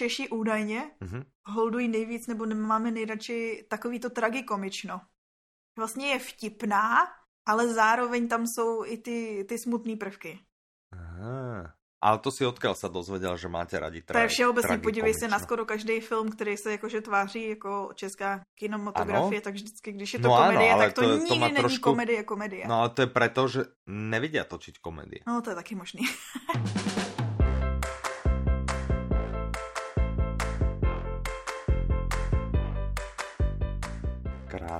Češi údajně mm-hmm. holdují nejvíc, nebo máme nejradši takový to tragikomično. Vlastně je vtipná, ale zároveň tam jsou i ty, ty smutné prvky. Aha. Ale to si odkiaľ sa dozvedel, že máte radi tra- To je všeobecně, podívej se na skoro každý film, který se jakože tváří jako česká kinematografie, ano? tak vždycky, když je to no komedie, ano, tak to, to nikdy to není trošku... komedie komedie. No ale to je proto, že nevidia točiť komedie. No to je taky možný.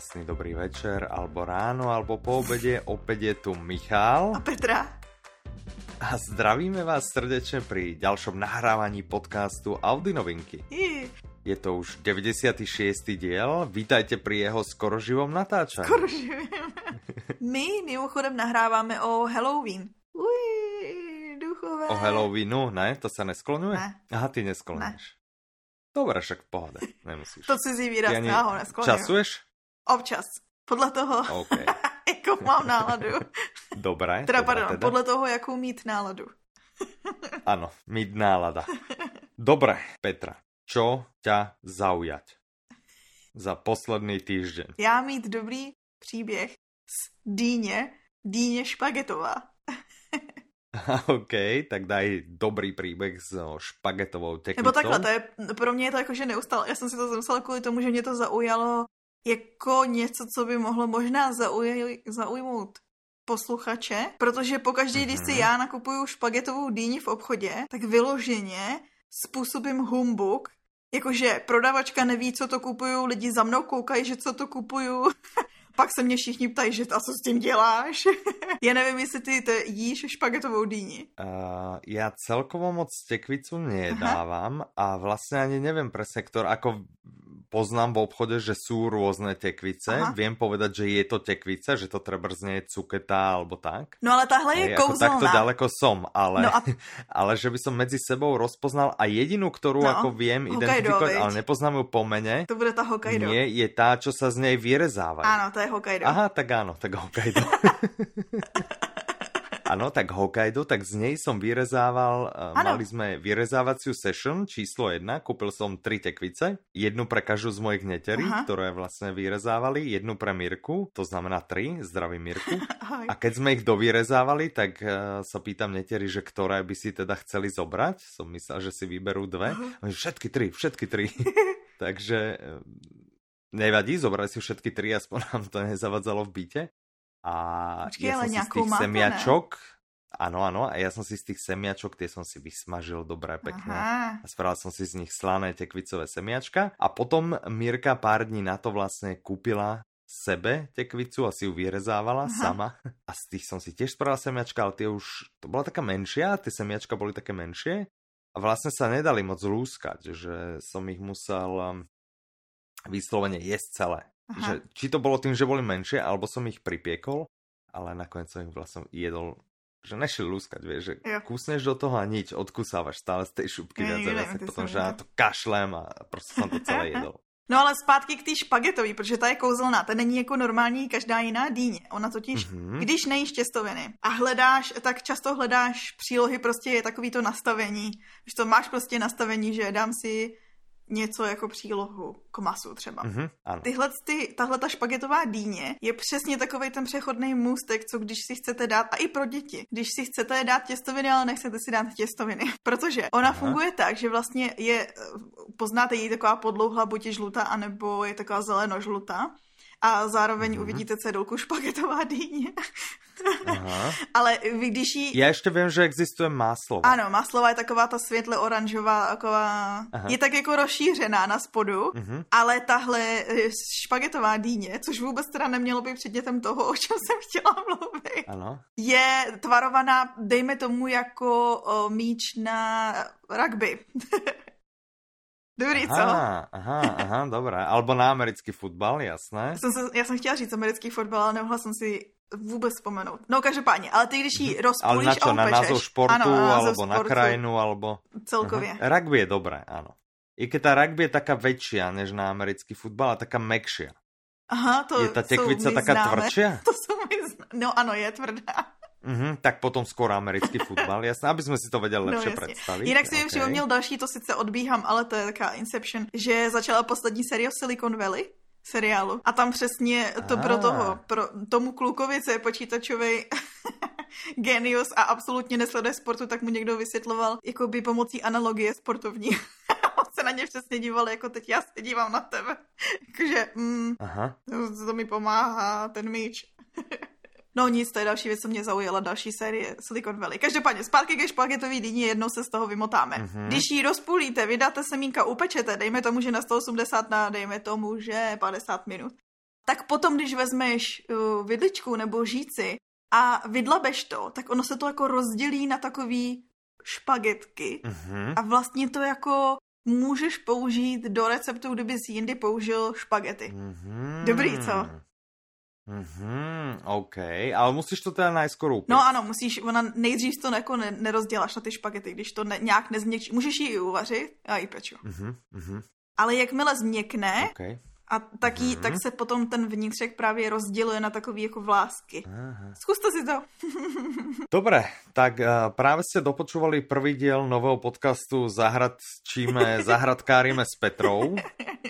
Krásny dobrý večer, alebo ráno, alebo po obede. Opäť je tu Michal. A Petra. A zdravíme vás srdečne pri ďalšom nahrávaní podcastu Audi novinky. Je to už 96. diel, vítajte pri jeho skoroživom natáčaní. Skoroživým. My mimochodem nahráváme o Halloween. Ui, duchové. O Halloweenu, ne? To sa neskloňuje? Ne. Aha, ty nesklonuješ. Ne. Dobre, však v pohode, nemusíš. To si výraz, ani... já ho Časuješ? Občas. Podle toho. Okay. jakou mám náladu. Dobré. Teda, pardon, teda. podle toho, jakou mít náladu. ano, mít nálada. Dobre, Petra, čo ťa zaujať za posledný týždeň? Já mít dobrý příběh z Dýně, Dýně Špagetová. OK, tak daj dobrý příběh s špagetovou tekvicou. Nebo takhle, to je, pro mě je to jako, že neustále, já jsem si to zamyslela kvůli tomu, že mě to zaujalo jako něco, co by mohlo možná zauj, zaujmout posluchače, protože pokaždé, když si mhm. já nakupuju špagetovou dýni v obchodě, tak vyloženě způsobím humbuk, jakože prodavačka neví, co to kupuju, lidi za mnou koukají, že co to kupuju. Pak se mě všichni ptají, že a co s tím děláš? já nevím, jestli ty to jíš špagetovou dýni. Uh, já celkovo moc tekvicu nedávám Aha. a vlastně ani nevím pre sektor, ako poznám v obchode, že sú rôzne tekvice. Aha. Viem povedať, že je to tekvice, že to treba znie cuketa alebo tak. No ale tahle je kouzelná. Takto ďaleko som, ale, no a... ale že by som medzi sebou rozpoznal a jedinú, ktorú no, ako viem identifikovať, ale nepoznám ju po mene. To bude tá Hokkaido. Nie, je tá, čo sa z nej vyrezáva. Áno, to je Hokkaido. Aha, tak áno, tak Hokkaido. Ano, tak Hokkaido, tak z nej som vyrezával, ano. Eh, mali sme vyrezávaciu session číslo jedna, kúpil som tri tekvice, jednu pre každú z mojich neterí, Aha. ktoré vlastne vyrezávali, jednu pre Mirku, to znamená tri, zdraví Mirku. A keď sme ich dovyrezávali, tak uh, sa pýtam netery, že ktoré by si teda chceli zobrať. Som myslel, že si vyberú dve. Oni, všetky tri, všetky tri. Takže uh, nevadí, zobrali si všetky tri, aspoň nám to nezavadzalo v byte. A Počkej, ja som si z tých máte, semiačok, Áno, áno, a ja som si z tých semiačok, tie som si vysmažil dobré, pekne. Aha. A spravil som si z nich slané tekvicové semiačka. A potom Mirka pár dní na to vlastne kúpila sebe tekvicu a si ju vyrezávala Aha. sama. A z tých som si tiež spravil semiačka, ale tie už, to bola taká menšia, tie semiačka boli také menšie. A vlastne sa nedali moc lúskať, že som ich musel um, vyslovene jesť celé. Že, či to bolo tým, že boli menšie, alebo som ich pripiekol, ale nakoniec som ich vlastne jedol že nešli lúskať, vieš, že jo. kúsneš do toho a nič, odkusávaš stále z tej šupky viac a viac, potom, že na to kašlem a prostě jsem to celé jedol. No ale zpátky k té špagetový, protože ta je kouzelná, ta není jako normální každá jiná dýně. Ona totiž, mm-hmm. když nejíš těstoviny a hledáš, tak často hledáš přílohy, prostě je takový to nastavení, že to máš prostě nastavení, že dám si něco jako přílohu k masu třeba. Mm-hmm, ano. Tyhle, ty, tahle ta špagetová dýně je přesně takový ten přechodný můstek, co když si chcete dát, a i pro děti, když si chcete dát těstoviny, ale nechcete si dát těstoviny. Protože ona Aha. funguje tak, že vlastně je, poznáte jí taková podlouhla, buď je žlutá, anebo je taková zeleno-žlutá a zároveň mm-hmm. uvidíte cedulku špagetová dýně. Aha. Ale vy, když jí... Já ještě vím, že existuje máslova. Ano, máslova je taková ta světle oranžová, taková... Aha. Je tak jako rozšířená na spodu, mm-hmm. ale tahle eh, špagetová dýně, což vůbec teda nemělo být předmětem toho, o čem jsem chtěla mluvit, ano. je tvarovaná, dejme tomu, jako míč na rugby. Dobrý, aha, co? Aha, aha, dobré. Albo na americký fotbal, jasné. Jsem se, já jsem chtěla říct americký fotbal, ale nemohla jsem si vůbec vzpomenout. No každopádně, ale ty když ji mhm. rozpůlíš ale na čo, a upečeš, na názov športu, ano, na názov alebo sportu, na krajinu, alebo... Celkově. Aha. Rugby je dobré, áno. I keď tá rugby je taká väčšia než na americký futbal, a taká mekšia. Aha, to Je ta tekvica taká tvrdšia? To jsou mi zná... No ano, je tvrdá. Mm-hmm, tak potom skoro americký fotbal, jasné, aby jsme si to věděli no, no, představit. Jinak si okay. připomněl další, to sice odbíhám, ale to je taková Inception, že začala poslední série v Silicon Valley seriálu. A tam přesně to ah. pro toho, pro tomu klukovi, co je počítačový genius a absolutně nesleduje sportu, tak mu někdo vysvětloval jako by pomocí analogie sportovní. On se na ně přesně díval, jako teď já se dívám na tebe. Jakože, mm, Aha. To, to mi pomáhá, ten míč. No nic, to je další věc, co mě zaujala, další série Silicon Valley. Každopádně, zpátky ke špagetový dýni, jednou se z toho vymotáme. Mm-hmm. Když ji rozpůlíte, vydáte semínka, upečete, dejme tomu, že na 180 na, dejme tomu, že 50 minut. Tak potom, když vezmeš uh, vidličku nebo žíci a vydlabeš to, tak ono se to jako rozdělí na takový špagetky mm-hmm. a vlastně to jako můžeš použít do receptu, kdyby jsi jindy použil špagety. Mm-hmm. Dobrý, co? Mhm, OK, ale musíš to teda najskôr upět. No ano, musíš, ona nejdřív to jako ne, nerozděláš na ty špagety, když to ne, nějak nezměkčí. Můžeš ji i uvařit a i peču. Mhm, mhm. Ale jakmile změkne, okay. a tak, jí, mm. tak se potom ten vnitřek právě rozděluje na takové jako vlásky. Aha. Zkuste si to. Dobre, tak uh, právě jste dopočúvali prvý diel nového podcastu Zahradčíme, Zahradkárime s Petrou.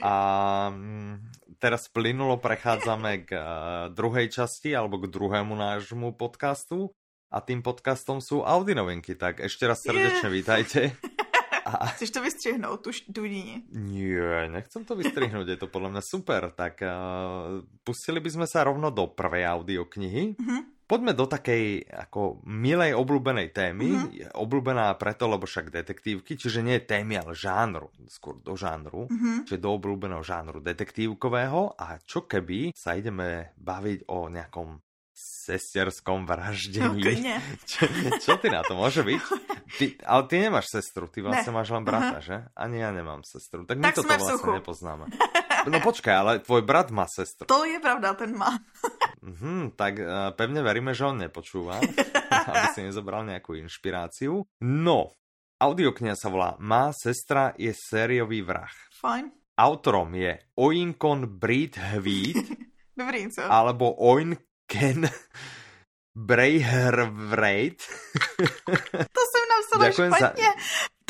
A mm, teraz plynulo prechádzame k uh, druhej časti alebo k druhému nášmu podcastu a tým podcastom sú Audi novinky, tak ešte raz srdečne yeah. vítajte. A... Chceš to vystřihnout, tu důdíni? Nie, nechcem to vystrihnúť, je to podľa mňa super. Tak uh, pustili by sme sa rovno do prvej audioknihy. Mm -hmm. Poďme do takej ako milej obľúbenej témy. Mm-hmm. Je obľúbená preto, lebo však detektívky, čiže nie témy, ale žánru, skôr do žánru, mm-hmm. čiže do obľúbeného žánru detektívkového. A čo keby sa ideme baviť o nejakom sesterskom vraždení. Okay, čo, čo ty na to môže byť? Ty, ale ty nemáš sestru, ty vlastne ne. máš len brata, uh-huh. že? Ani ja nemám sestru. Tak, tak my to vlastne nepoznáme. No počkaj, ale tvoj brat má sestru. To je pravda, ten má. Hmm, tak uh, pevne veríme, že on nepočúva, aby si nezobral nejakú inšpiráciu. No, audiokniha sa volá Má sestra je sériový vrah. Fajn. Autorom je Oinkon Brit Hvít. Dobrý, co? Alebo Oinken Brejhervrejt. to jsem napsala Ďakujem špatně. Za...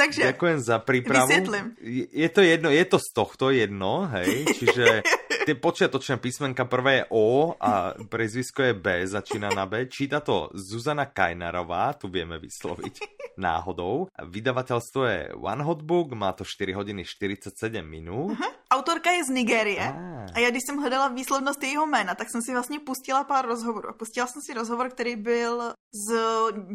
Takže Ďakujem za prípravu. Vysvětlím. Je to jedno, je to z tohto jedno, hej, čiže tie počiatočné písmenka prvé je O a prezvisko je B, začína na B. Číta to Zuzana Kajnarová, tu vieme vysloviť náhodou. Vydavateľstvo je One Hot Book, má to 4 hodiny 47 minút. Uh-huh. Autorka je z Nigérie ah. a já když jsem hledala výslovnost jejího jména, tak jsem si vlastně pustila pár rozhovorů. Pustila jsem si rozhovor, který byl z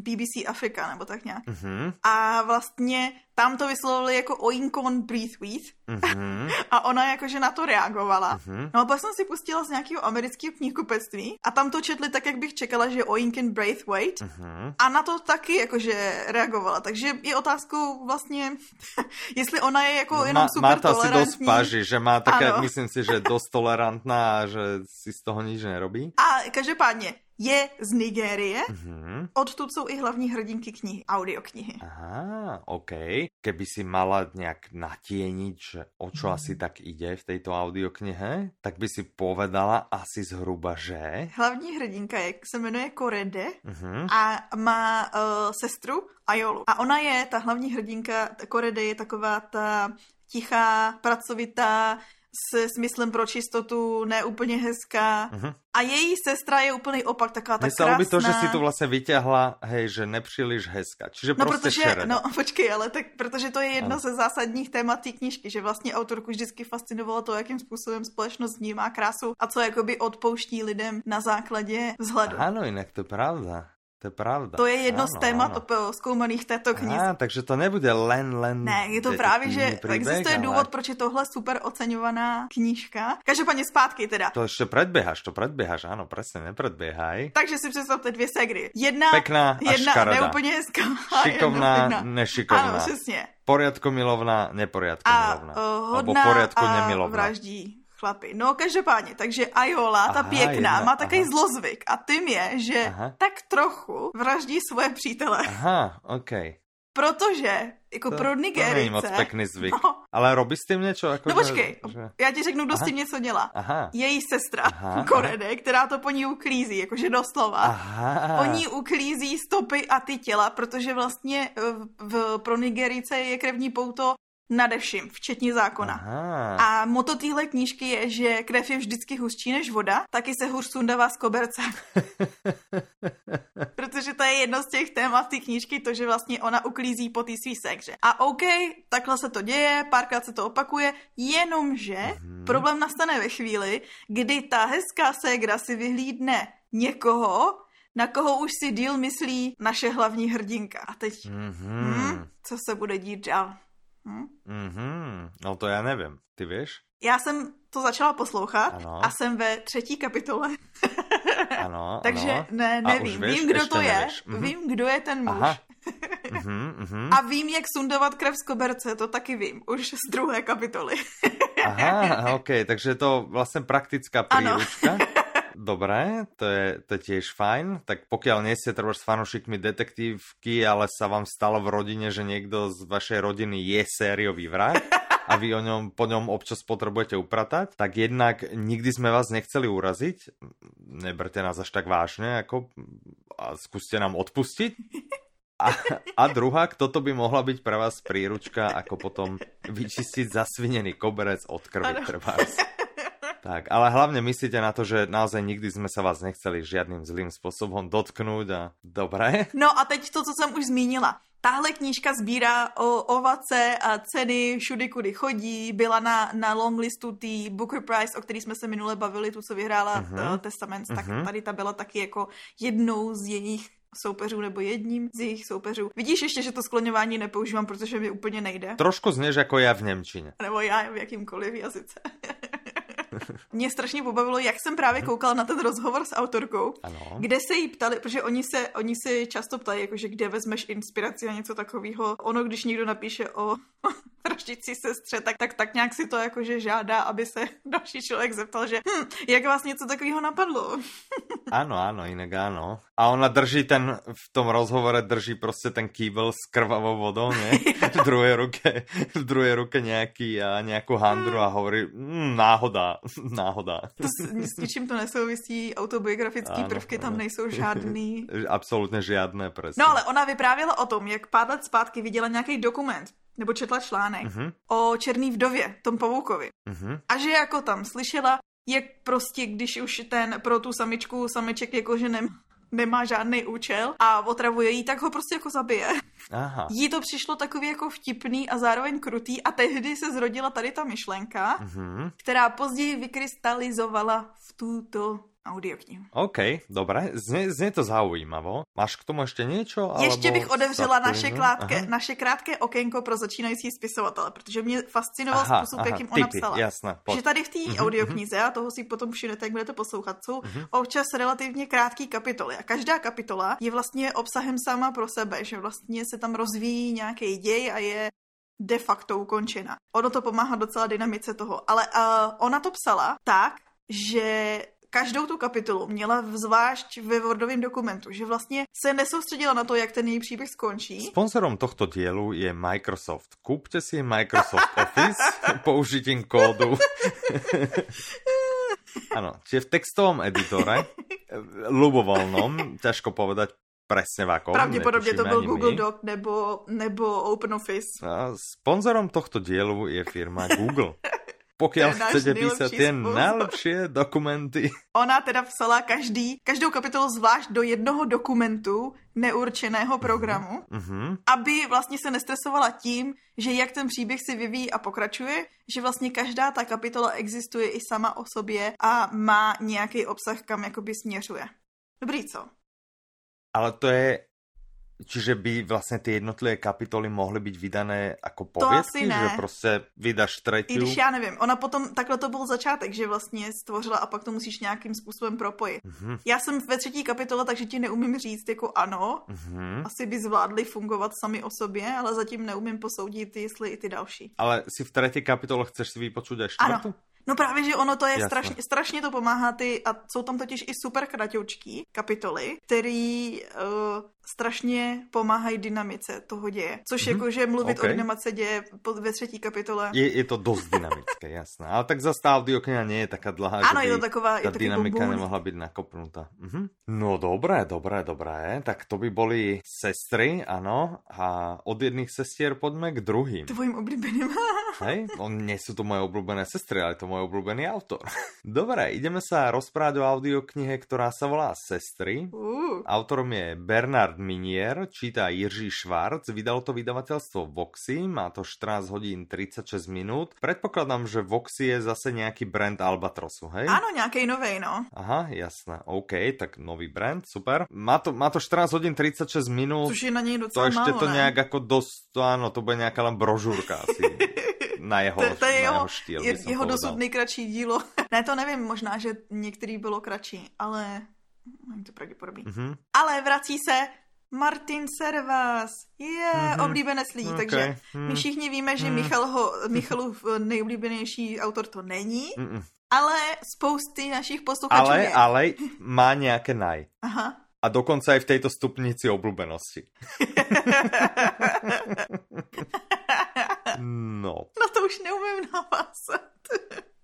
BBC Afrika, nebo tak nějak. Uh-huh. A vlastně tam to vyslovili jako Oinkon Breathe With. Uh-huh. a ona jakože na to reagovala. Uh-huh. No a pak jsem si pustila z nějakého amerického knihkupectví a tam to četli tak, jak bych čekala, že Oinken Breath Wait. Uh-huh. A na to taky jakože reagovala. Takže je otázkou vlastně, jestli ona je jako no, jenom má, super to tolerantní. asi dost paži, že má také, ano. myslím si, že dost tolerantná a že si z toho nič nerobí. A každopádně, je z Nigérie. Mm-hmm. Odtud jsou i hlavní hrdinky knihy, audioknihy. Aha, OK. Keby si mala nějak natieniť, že o čo asi tak ide v tejto audioknihe, tak by si povedala asi zhruba, že... Hlavní hrdinka je, se jmenuje Korede mm-hmm. a má uh, sestru Ayolu. A ona je, ta hlavní hrdinka, Korede je taková ta tichá, pracovitá, s smyslem pro čistotu, neúplně hezká. Uh-huh. A její sestra je úplný opak, taková tak krásná. by to, že si tu vlastně vyťahla, hej, že nepříliš hezká. Čiže no, prostě protože, šereda. No, počkej, ale tak, protože to je jedno ano. ze zásadních témat té knížky, že vlastně autorku vždycky fascinovalo to, jakým způsobem společnost vnímá krásu a co jakoby odpouští lidem na základě vzhledu. Ano, jinak to pravda. To je pravda. To je jedno ano, z témat ano. zkoumaných této knihy. takže to nebude len, len... Ne, je to právě, že príbeh, existuje ale... důvod, proč je tohle super oceňovaná knížka. Každopádně zpátky teda. To ještě predběháš, to predběháš, ano, přesně, nepredběhaj. Takže si představte dvě segry. Jedna, Pekná jedna škarada. neúplně hezká. Šikovná, nešikovná. Ano, přesně. Poriadko milovná, neporiadko milovná. A uh, hodná Alebo poriadku a nemilovná. vraždí chlapi. No každopádně, takže Ajola, ta aha, pěkná, jedna, má takový aha. zlozvyk a tím je, že aha. tak trochu vraždí svoje přítele. Aha, ok. Protože, jako to, pro Nigerice... To není moc pěkný zvyk. No, Ale robí s tím něco? Jako no počkej, že... já ti řeknu, kdo Aha. s tím něco dělá. Aha. Její sestra, Aha. Korede, která to po ní uklízí, jakože doslova. Aha. Oni uklízí stopy a ty těla, protože vlastně v, v, pro Nigerice je krevní pouto nade vším, včetně zákona. Aha. A moto téhle knížky je, že krev je vždycky hustší než voda, taky se hůř sundává z koberce. Protože to je jedno z těch témat té knížky, to, že vlastně ona uklízí po té svý sekře. A OK, takhle se to děje, párkrát se to opakuje, jenomže hmm. problém nastane ve chvíli, kdy ta hezká ségra si vyhlídne někoho, na koho už si díl myslí naše hlavní hrdinka. A teď, mm-hmm. hm, co se bude dít dál? Hm? Mm-hmm. No to já nevím. Ty víš? Já jsem to začala poslouchat ano. a jsem ve třetí kapitole. ano, Takže ano. ne, nevím. Víš, vím, kdo to je. Mm-hmm. Vím, kdo je ten muž. Aha. mm-hmm, mm-hmm. A vím, jak sundovat krev z koberce, to taky vím, už z druhé kapitoly. Aha, ok, takže to vlastně praktická príručka. Ano. Dobré, to je, to je tiež fajn. Tak pokiaľ nie ste treba s fanúšikmi detektívky, ale sa vám stalo v rodine, že niekto z vašej rodiny je sériový vrah a vy o ňom, po ňom občas potrebujete upratať, tak jednak nikdy sme vás nechceli uraziť. Neberte nás až tak vážne, ako a skúste nám odpustiť. A, a druhá, toto by mohla byť pre vás príručka, ako potom vyčistiť zasvinený koberec od krvi trebárs. Tak, ale hlavne myslíte na to, že naozaj nikdy jsme se vás nechceli žiadnym zlým způsobem dotknout a dobré. No a teď to, co jsem už zmínila. Tahle knížka sbírá o ovace a ceny všudy, kudy chodí. Byla na, na longlistu té Booker Prize, o který jsme se minule bavili, tu, co vyhrála uh-huh. Testament, uh-huh. tak mhm. tady ta byla taky jako jednou z jejich soupeřů nebo jedním z jejich soupeřů. Vidíš ještě, že to skloňování nepoužívám, protože mi úplně nejde. Trošku zněš jako já v Němčině. Nebo já v jakýmkoliv jazyce. Mě strašně pobavilo, jak jsem právě mhm. koukala na ten rozhovor s autorkou, ano. kde se jí ptali, protože oni se, oni se často ptají, jakože kde vezmeš inspiraci a něco takového. Ono, když někdo napíše o vraždící sestře, tak, tak, tak nějak si to jakože žádá, aby se další člověk zeptal, že hm, jak vás něco takového napadlo. ano, ano, jinak ano. A ona drží ten, v tom rozhovore drží prostě ten kýbel s krvavou vodou, ne? v druhé ruce, v druhé ruce nějaký a nějakou handru a hovorí, hm, náhoda, náhoda. To s, s ničím to nesouvisí, autobiografické prvky tam nejsou žádný. Absolutně žádné, přesně. No ale ona vyprávěla o tom, jak pár let zpátky viděla nějaký dokument, nebo četla článek uh-huh. o Černý vdově, Tom Pavoukovi. Uh-huh. A že jako tam slyšela, jak prostě, když už ten pro tu samičku samiček jakože nemá, nemá žádný účel a otravuje jí, tak ho prostě jako zabije. Aha. Jí to přišlo takový jako vtipný a zároveň krutý a tehdy se zrodila tady ta myšlenka, uh-huh. která později vykrystalizovala v tuto audioknihu. OK, dobré, znie, znie to zaujímavo. Máš k tomu ještě něco? Ještě bych odevřela naše, krátké, naše krátké okénko pro začínající spisovatele, protože mě fascinoval aha, způsob, aha, jakým ona psala. Jasné, Že tady v té uh-huh, audioknize, a toho si potom všimnete, jak budete poslouchat, jsou uh-huh. občas relativně krátké kapitoly. A každá kapitola je vlastně obsahem sama pro sebe, že vlastně se tam rozvíjí nějaký děj a je de facto ukončena. Ono to pomáhá docela dynamice toho. Ale uh, ona to psala tak, že každou tu kapitolu měla zvlášť ve Wordovém dokumentu, že vlastně se nesoustředila na to, jak ten její příběh skončí. Sponzorom tohto dílu je Microsoft. Kupte si Microsoft Office použitím kódu. ano, čiže v textovom editore, ľubovolnom, ťažko povedať presne v akom. Pravděpodobně to byl Google my. Doc nebo, nebo OpenOffice. Sponzorom tohto dielu je firma Google. Pokiaľ chcete písať tie najlepšie dokumenty. Ona teda psala každý, každou kapitolu zvlášť do jednoho dokumentu neurčeného programu, mm-hmm. aby vlastně se nestresovala tím, že jak ten příběh si vyvíjí a pokračuje, že vlastně každá ta kapitola existuje i sama o sobě a má nějaký obsah, kam jakoby směřuje. Dobrý, co? Ale to je Čiže by vlastně ty jednotlivé kapitoly mohly být vydané jako povědky, že prostě vydaš třetí. I když já nevím, ona potom, takhle to byl začátek, že vlastně stvořila a pak to musíš nějakým způsobem propojit. Mm-hmm. Já jsem ve třetí kapitole, takže ti neumím říct jako ano, mm-hmm. asi by zvládli fungovat sami o sobě, ale zatím neumím posoudit, jestli i ty další. Ale si v třetí kapitole chceš si vypočuť až čtvrtou? Ano. No právě, že ono to je strašně, strašně to pomáhá ty, a jsou tam totiž i super kratoučký kapitoly, který uh, strašně pomáhají dynamice toho děje. Což mm-hmm. jako, že mluvit okay. o dynamice děje ve třetí kapitole. Je, je to dost dynamické, jasné. Ale tak zase ta audiokniha nie je taká dlhá, ano, že je to taková, ta je dynamika bombón. nemohla být nakopnutá. Mm-hmm. No dobré, dobré, dobré. Tak to by boli sestry, ano. A od jedných sestier poďme k druhým. Tvojim oblíbeným. Hej, no nie sú to moje obľúbené sestry, ale to môj obľúbený autor. Dobre, ideme sa rozprávať o audioknihe, ktorá sa volá Sestry. Uh. Autorom je Bernard Minier, číta Jiří Švarc, vydalo to vydavateľstvo Voxy, má to 14 hodín 36 minút. Predpokladám, že Voxy je zase nejaký brand Albatrosu, hej? Áno, nejakej novej, no. Aha, jasné, OK, tak nový brand, super. Má to, má to 14 hodín 36 minút. Což je na něj docela To ešte málo, to ne? nejak ako dosť, to áno, to bude nejaká len brožúrka asi. na jeho, to, to je jeho, jeho štýl. Je, jeho povedal. dosud nejkratší dílo. ne, to nevím, možná, že některý bylo kratší, ale není to pravděpodobný. Mm-hmm. Ale vrací se Martin Servas, je yeah, mm-hmm. oblíbenec lidí, okay. takže mm. my všichni víme, že mm. Michal ho, Michalův nejoblíbenější autor to není, Mm-mm. ale spousty našich posluchačů ale, je. Ale má nějaké naj. Aha. A dokonce aj v tejto stupnici oblúbenosti. no. No to už neumím navázat.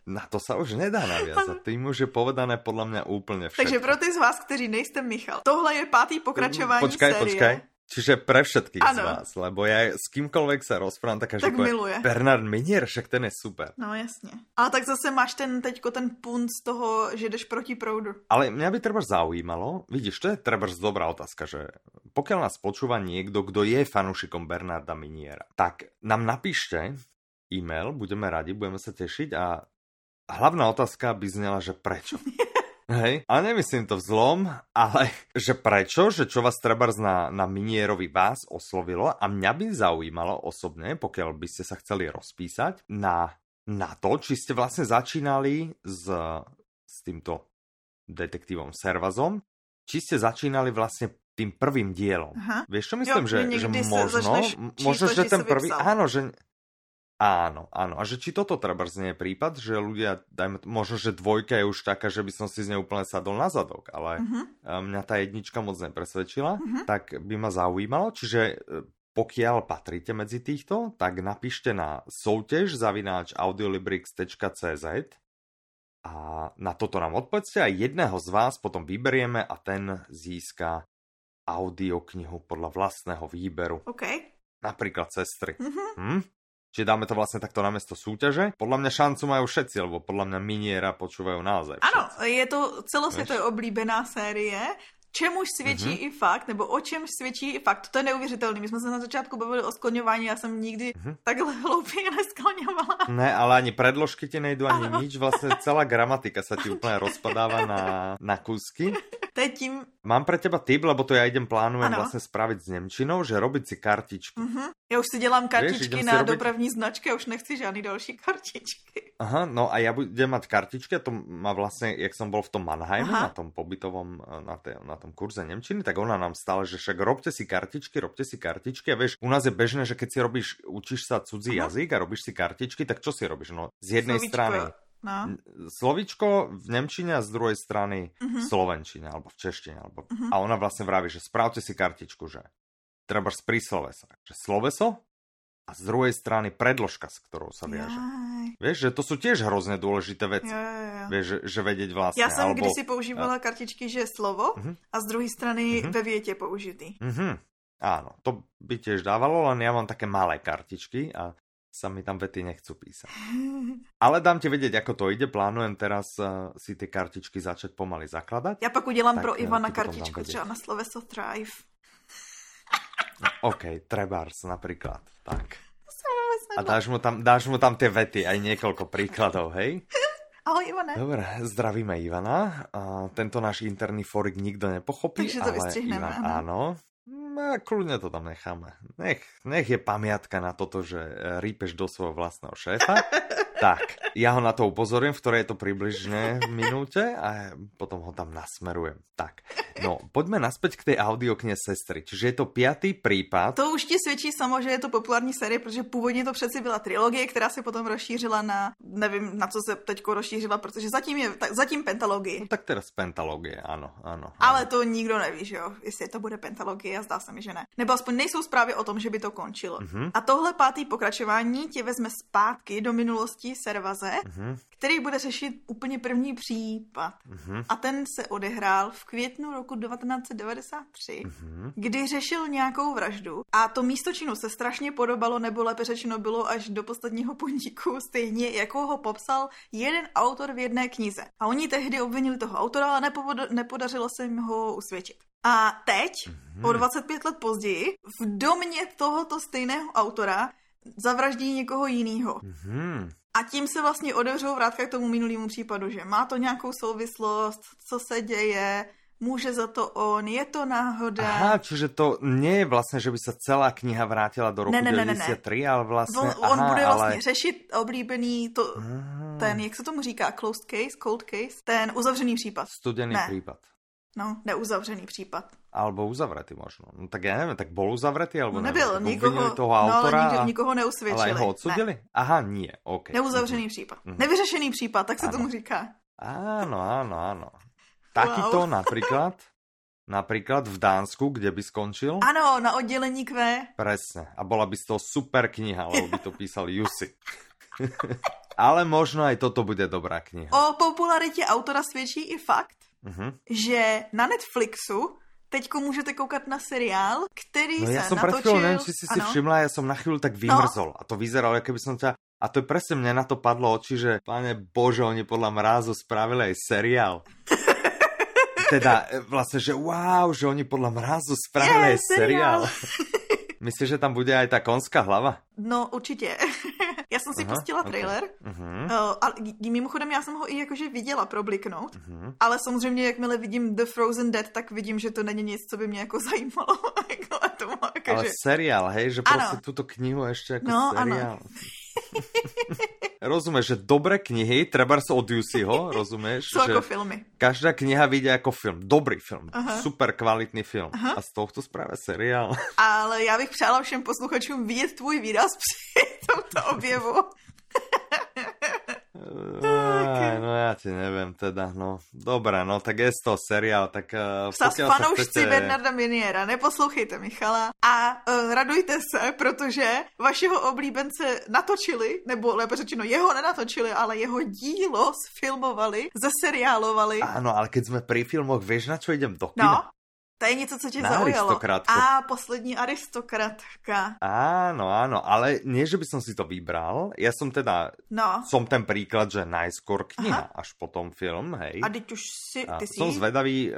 Na to sa už nedá naviazať. Tým už je povedané podľa mňa úplne všetko. Takže pro ty z vás, kteří nejste Michal, tohle je pátý pokračování počkaj, série. Počkaj, Čiže pre všetkých ano. z vás, lebo ja s kýmkoľvek sa rozprávam, tak každý tak miluje. Bernard Minier, však ten je super. No jasně. Ale tak zase máš ten teďko ten punt z toho, že jdeš proti proudu. Ale mňa by treba zaujímalo, vidíš, to je treba dobrá otázka, že pokiaľ nás počúva niekto, kdo je fanúšikom Bernarda Miniera, tak nám napíšte e-mail, budeme radi, budeme sa tešiť a hlavná otázka by znela, že prečo? Hej, ale nemyslím to vzlom, ale že prečo, že čo vás treba na, na Minierovi vás oslovilo a mňa by zaujímalo osobne, pokiaľ by ste sa chceli rozpísať, na, na to, či ste vlastne začínali s, s týmto detektívom Servazom, či ste začínali vlastne tým prvým dielom. Aha. Vieš čo myslím, jo, že, že možno, možno, že ten prvý, áno, že Áno, áno. A že či toto treba nie je prípad, že ľudia, dajme, možno, že dvojka je už taká, že by som si z nej úplne sadol na zadok, ale uh-huh. mňa tá jednička moc nepresvedčila, uh-huh. tak by ma zaujímalo, čiže e, pokiaľ patríte medzi týchto, tak napíšte na soutěž zavináč audiolibrix.cz a na toto nám odpovedzte a jedného z vás potom vyberieme a ten získa audioknihu podľa vlastného výberu. OK. Napríklad sestry. Uh-huh. Hm? Čiže dáme to vlastne takto namiesto súťaže. Podľa mňa šancu majú všetci, lebo podľa mňa Miniera počúvajú naozaj všetci. Áno, je to celosvětově oblíbená série čemuž svědčí mm-hmm. i fakt, nebo o čem svědčí i fakt. To je neuvěřitelné. My jsme se na začátku bavili o skloňování, já jsem nikdy mm-hmm. takhle hloupě neskloňovala. Ne, ale ani predložky ti nejdu, ani ano. nič. Vlastně celá gramatika se ti úplně rozpadává na, na kusky. To je tím... Mám pre teba tip, lebo to ja idem plánujem ano. vlastne spraviť s Nemčinou, že robiť si kartičky. Mm-hmm. Já už si dělám kartičky Vieš, na robiť... dopravní značky a už nechci žádný další kartičky. Aha, no a ja budem mať kartičky a to má vlastne, jak som bol v tom Mannheimu, Aha. na tom pobytovom, na, té, na tom kurze Nemčiny, tak ona nám stále, že však robte si kartičky, robte si kartičky a vieš, u nás je bežné, že keď si robíš, učíš sa cudzí Aha. jazyk a robíš si kartičky, tak čo si robíš? No, z jednej Slovičko. strany No. Slovičko v Nemčine a z druhej strany uh-huh. v Slovenčine alebo v Češtine. Alebo... Uh-huh. A ona vlastne vraví, že spravte si kartičku, že treba z príslovesa. Že sloveso a z druhej strany predložka, s ktorou sa viaže. Vieš, že to sú tiež hrozně dôležité veci. Jo, jo. Vieš, že, že vedieť vlastne. Já jsem alebo... kdysi používala kartičky, že je slovo uh-huh. a z druhé strany uh-huh. ve větě použitý. Uh-huh. Áno, to by tiež dávalo, len ja mám také malé kartičky a sa mi tam vety nechcú písať. Ale dám ti vedieť, ako to ide. Plánujem teraz uh, si ty kartičky začať pomaly zakladať. Já pak udělám tak, pro eh, Ivana kartičku třeba na sloveso Thrive. OK, Trebars napríklad. Tak. A dáš mu, tam, dáš mu tam tie vety, aj niekoľko príkladov, hej? Ahoj Ivane. Dobre, zdravíme Ivana. A tento náš interný forik nikto nepochopí, Takže to ale Ivan áno. No, kľudne to tam necháme. Nech, nech je pamiatka na toto, že rýpeš do svojho vlastného šéfa. tak, ja ho na to upozorím, v ktorej je to približne v minúte a potom ho tam nasmerujem. Tak, no, poďme naspäť k tej audioknihe sestry. Čiže je to piatý prípad. To už ti svědčí samo, že je to populární série, protože původně to přeci byla trilogie, která se potom rozšířila na, nevím, na co se teďko rozšířila, protože zatím je, tak, zatím pentalogii. No, tak teraz pentalogie, ano, ano. Ale to nikdo neví, že jo, jestli to bude pentalogie, a zdá se mi, že ne. Nebo aspoň nejsou zprávy o tom, že by to končilo. Uh-huh. A tohle pátý pokračování tě vezme zpátky do minulosti Servaze, uh-huh. který bude řešit úplně první případ. Uh-huh. A ten se odehrál v květnu roku 1993, uh-huh. kdy řešil nějakou vraždu. A to místo činu se strašně podobalo, nebo lépe řečeno bylo až do posledního podniku, stejně jako ho popsal jeden autor v jedné knize. A oni tehdy obvinili toho autora, ale nepodařilo se jim ho usvědčit. A teď, mm-hmm. o 25 let později, v domě tohoto stejného autora zavraždí někoho jiného. Mm-hmm. A tím se vlastně odevřou vrátka k tomu minulému případu, že má to nějakou souvislost, co se děje, může za to on, je to náhoda. Aha, čiže to nie je vlastně, že by se celá kniha vrátila do roku ne, ne, ne, 93, ne, ale vlastně... On, on aha, bude vlastně ale... řešit oblíbený to, aha. ten, jak se tomu říká, closed case, cold case, ten uzavřený případ. Studený ne. případ. No, neuzavřený případ. Alebo uzavretý možno. No tak ja neviem, tak bol uzavretý, alebo no, nebyl. Neviem, nikoho, toho autora no, ale nikdo, nikoho neusvědčili. Ale ho odsudili? Ne. Aha, nie, OK. Neuzavřený mm-hmm. případ. Mm-hmm. Nevyřešený případ, tak se ano. tomu říká. Áno, áno, áno. Takýto wow. napríklad, napríklad v Dánsku, kde by skončil? Ano, na oddělení Q. Presne. A bola by z toho super kniha, lebo by to písal Jussi. Ale možno aj toto bude dobrá kniha. O popularitě autora svědčí i fakt, uh-huh. že na Netflixu teďko můžete koukat na seriál, který no, se ja som natočil... Chvíľu, neviem, či si si všimla, ja som na chvíľu tak vymrzol. No. A to vyzeralo, keby som ťa... A to je presne mne na to padlo oči, že páne Bože, oni podľa mrázu spravili aj seriál. teda e, vlastne, že wow, že oni podľa mrázu spravili yeah, seriál. seriál. Myslíš, že tam bude aj ta konská hlava? No, určitě. Já jsem si uh-huh, pustila trailer okay. uh-huh. uh, a mimochodem já jsem ho i jakože viděla probliknout, uh-huh. ale samozřejmě jakmile vidím The Frozen Dead, tak vidím, že to není nic, co by mě jako zajímalo. jako tomu, jako, ale že... seriál, hej, že prostě tuto knihu ještě jako no, seriál. Ano. rozumieš, že dobré knihy, treba od Jussiho, rozumieš? Sú že ako filmy. Každá kniha vyjde ako film. Dobrý film. Aha. Super kvalitný film. Aha. A z tohto spravia seriál. Ale já bych přála všem posluchačům vidět tvůj výraz při tomto objevu. Aj, no ja ti neviem teda, no. Dobré, no tak je toho seriál, tak uh, Sa fanoušci chcete... Bernarda Miniera, neposlouchejte Michala a uh, radujte se, protože vašeho oblíbence natočili, nebo lépe řečeno jeho nenatočili, ale jeho dílo sfilmovali, zaseriálovali. Áno, ale keď sme pri filmoch, vieš na čo idem do kina? No, to je něco, co tě Na zaujalo. A poslední aristokratka. Áno, áno, ale nie, že by som si to vybral. Ja som teda, no. som ten príklad, že najskôr kniha, Aha. až potom film, hej. A teď už si, ty si... Som zvedavý,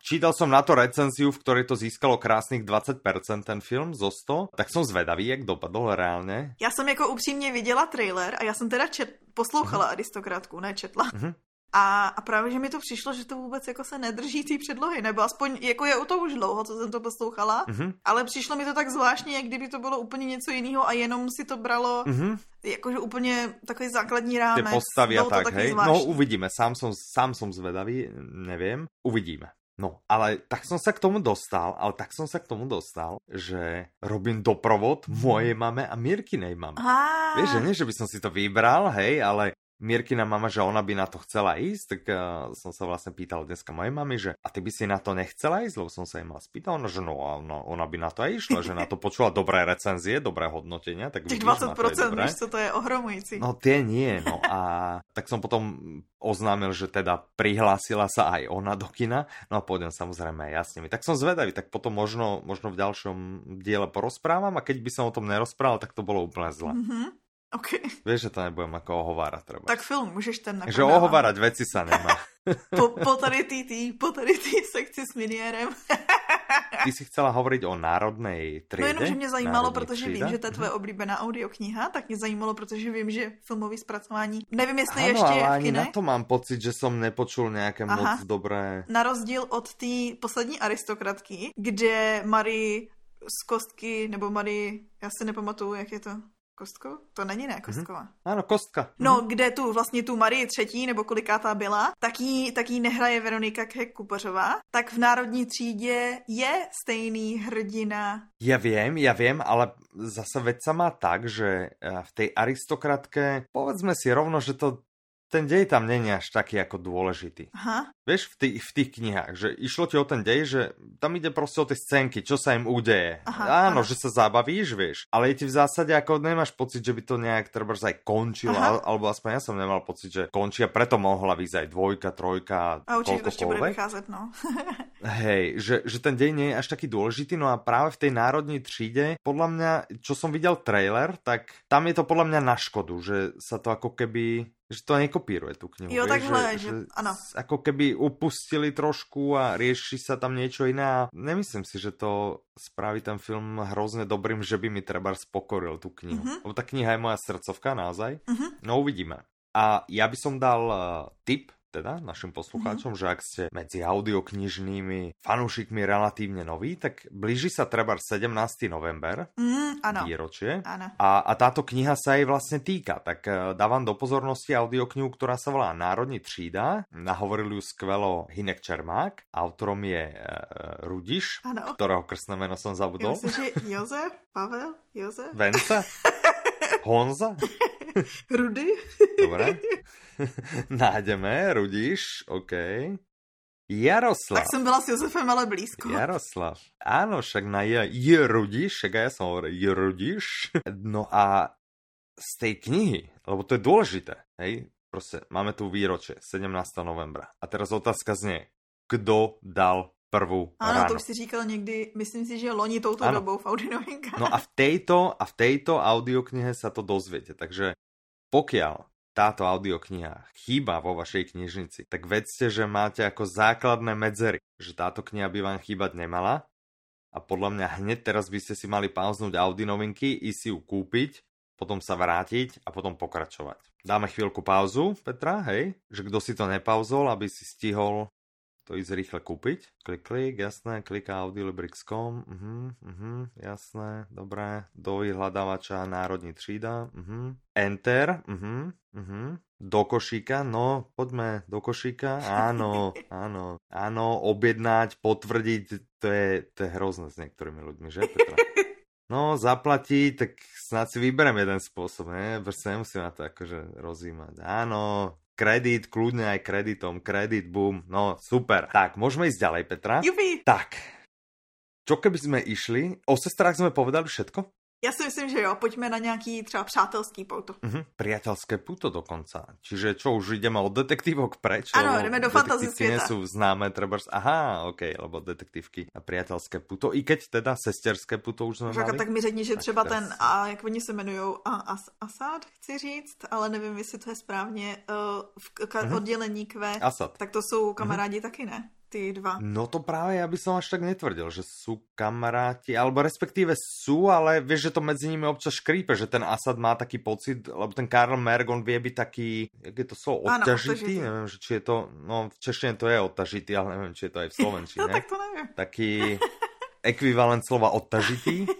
čítal som na to recenziu, v ktorej to získalo krásnych 20% ten film zo 100, tak som zvedavý, jak dopadl reálne. Já jsem jako upřímně viděla trailer a já jsem teda čet, poslouchala uh-huh. aristokratku, ne četla. Uh-huh. A, a právě, že mi to přišlo, že to vůbec jako se nedrží té předlohy, nebo aspoň, jako je u to už dlouho, co jsem to poslouchala, mm-hmm. ale přišlo mi to tak zvláštně, jak kdyby to bylo úplně něco jiného a jenom si to bralo mm-hmm. jakože úplně takový základní rámec. Ty postavy a tak, hej? Zvláštní. No uvidíme, sám som, sám som zvedavý, nevím, uvidíme. No, ale tak som sa k tomu dostal, ale tak som sa k tomu dostal, že robím doprovod mojej mame a Mirkinej mame. Vieš, že nie, že by som si to vybral, hej, ale Mirkina mama, že ona by na to chcela ísť, tak uh, som sa vlastne pýtal dneska mojej mamy, že a ty by si na to nechcela ísť, lebo som sa jej mal spýtal, no, že no, no, ona by na to aj išla, že na to počula dobré recenzie, dobré hodnotenia. Tak Těch 20%, víš, co to je ohromující. No tie nie, no a tak som potom oznámil, že teda prihlásila sa aj ona do kina, no a pôjdem samozrejme aj ja s nimi. Tak som zvedavý, tak potom možno, možno v ďalšom diele porozprávam a keď by som o tom nerozprával, tak to bolo úplne zle. Mm-hmm. Okay. Vieš, že to nebudem ako ohovárať treba. Tak film, můžeš ten nakonávám. Že ohovárať veci sa nemá. po, po tady tý, tý, po tady tý sekci s miniérem. Ty si chcela hovoriť o národnej třídě? No jenom, že mě zajímalo, Národní protože třída? vím, že to je tvoje mm-hmm. oblíbená audiokniha, tak mě zajímalo, protože vím, že filmový zpracování, nevím, jestli ano, ještě ale ani na to mám pocit, že som nepočul nějaké Aha. moc dobré... Na rozdíl od té poslední aristokratky, kde Marie z kostky, nebo Marie, já se nepamatuju, jak je to, Kostkou? To není ne, Kostkova. Mm-hmm. Ano, Kostka. No, mm-hmm. kde tu vlastně tu Marii třetí, nebo kolikátá byla, tak jí, tak jí nehraje Veronika Kupařová, tak v Národní třídě je stejný hrdina. Já vím, já vím, ale zase veď sa má tak, že eh, v tej aristokratke, povedzme si rovno, že to ten dej tam není až taký ako dôležitý. Aha. Vieš, v, tých, v tých knihách, že išlo ti o ten dej, že tam ide proste o tie scénky, čo sa im udeje. Aha, Áno, aha. že sa zabavíš, vieš, ale ti v zásade ako nemáš pocit, že by to nejak treba aj končilo, al, alebo aspoň ja som nemal pocit, že končí a preto mohla vyjsť aj dvojka, trojka, A určite to ešte bude vycházet, no. Hej, že, že ten dej nie je až taký dôležitý, no a práve v tej národní tříde, podľa mňa, čo som videl trailer, tak tam je to podľa mňa na škodu, že sa to ako keby že to nekopíruje tú knihu. Jo, takhle, že, že, že ano. Ako keby upustili trošku a rieši sa tam niečo iné nemyslím si, že to spraví ten film hrozne dobrým, že by mi treba spokoril tú knihu. Lebo tá kniha je moja srdcovka naozaj. Uh-huh. No uvidíme. A ja by som dal uh, tip teda našim poslucháčom, mm-hmm. že ak ste medzi audioknižnými fanúšikmi relatívne noví, tak blíži sa treba 17. november, mm, ano. výročie. Ano. A, a táto kniha sa jej vlastne týka. Tak uh, dávam do pozornosti audioknihu, ktorá sa volá Národní třída. Nahovoril ju skvelo Hinek Čermák. Autorom je uh, Rudiš, ano. ktorého krstné meno som zabudol. Myslím, že Jozef, Pavel, Jozef. Vence? Honza? Rudy? Dobre. Nájdeme, Rudíš, OK. Jaroslav. Tak jsem byla s Josefem, ale blízko. Jaroslav. Áno, však na je, je Rudíš, však ja som hovoril, je Rudíš. No a z tej knihy, lebo to je dôležité, hej, proste máme tu výročie, 17. novembra. A teraz otázka znie, kdo dal prvú Ano, ráno. to už si říkal někdy, myslím si, že loni touto ano. dobou v audionovinkách. No a v tejto, a v tejto audioknihe sa to dozviete, takže pokiaľ táto audiokniha chýba vo vašej knižnici, tak vedzte, že máte ako základné medzery, že táto kniha by vám chýbať nemala a podľa mňa hneď teraz by ste si mali pauznúť Audi novinky, i si ju kúpiť, potom sa vrátiť a potom pokračovať. Dáme chvíľku pauzu, Petra, hej? Že kdo si to nepauzol, aby si stihol to ísť rýchle kúpiť. Klik, klik, jasné, klika audiolibrix.com, uh -huh, jasné, dobré, do vyhľadávača Národní třída, -huh, enter, uh -huh, do košíka, no, poďme do košíka, áno, áno, áno, objednať, potvrdiť, to je, to je hrozné s niektorými ľuďmi, že Petra? No, zaplatí, tak snad si vyberem jeden spôsob, ne? Proste nemusím na to akože rozjímať. Áno, kredit, kľudne aj kreditom, kredit, boom, no super. Tak, môžeme ísť ďalej, Petra. Jupi. Tak, čo keby sme išli? O sestrách sme povedali všetko? Já si myslím, že jo, pojďme na nějaký třeba přátelský pouto. Uh-huh. Priateľské puto dokonca. Čiže čo, už ideme od detektívok preč? Ano, jdeme do fantasy světa. sú známe, treba... Aha, ok, lebo detektívky a priateľské puto. I keď teda sesterské puto už jsme mali. tak mi řekni, že třeba ten, a jak oni se jmenují, As, Asad, chci říct, ale nevím, jestli to je správně, uh, v uh-huh. oddělení Q. Asad. Tak to jsou kamarádi uh-huh. taky, ne? Ty dva. No to práve ja by som až tak netvrdil, že sú kamaráti, alebo respektíve sú, ale vieš, že to medzi nimi občas škrípe, že ten Asad má taký pocit, lebo ten Karl Merg, on vie byť taký, jak je to slovo, odťažitý, ano, neviem, že či je to, no v češtine to je odťažitý, ale neviem, či je to aj v slovenčine. no tak to neviem. Taký ekvivalent slova odtažitý.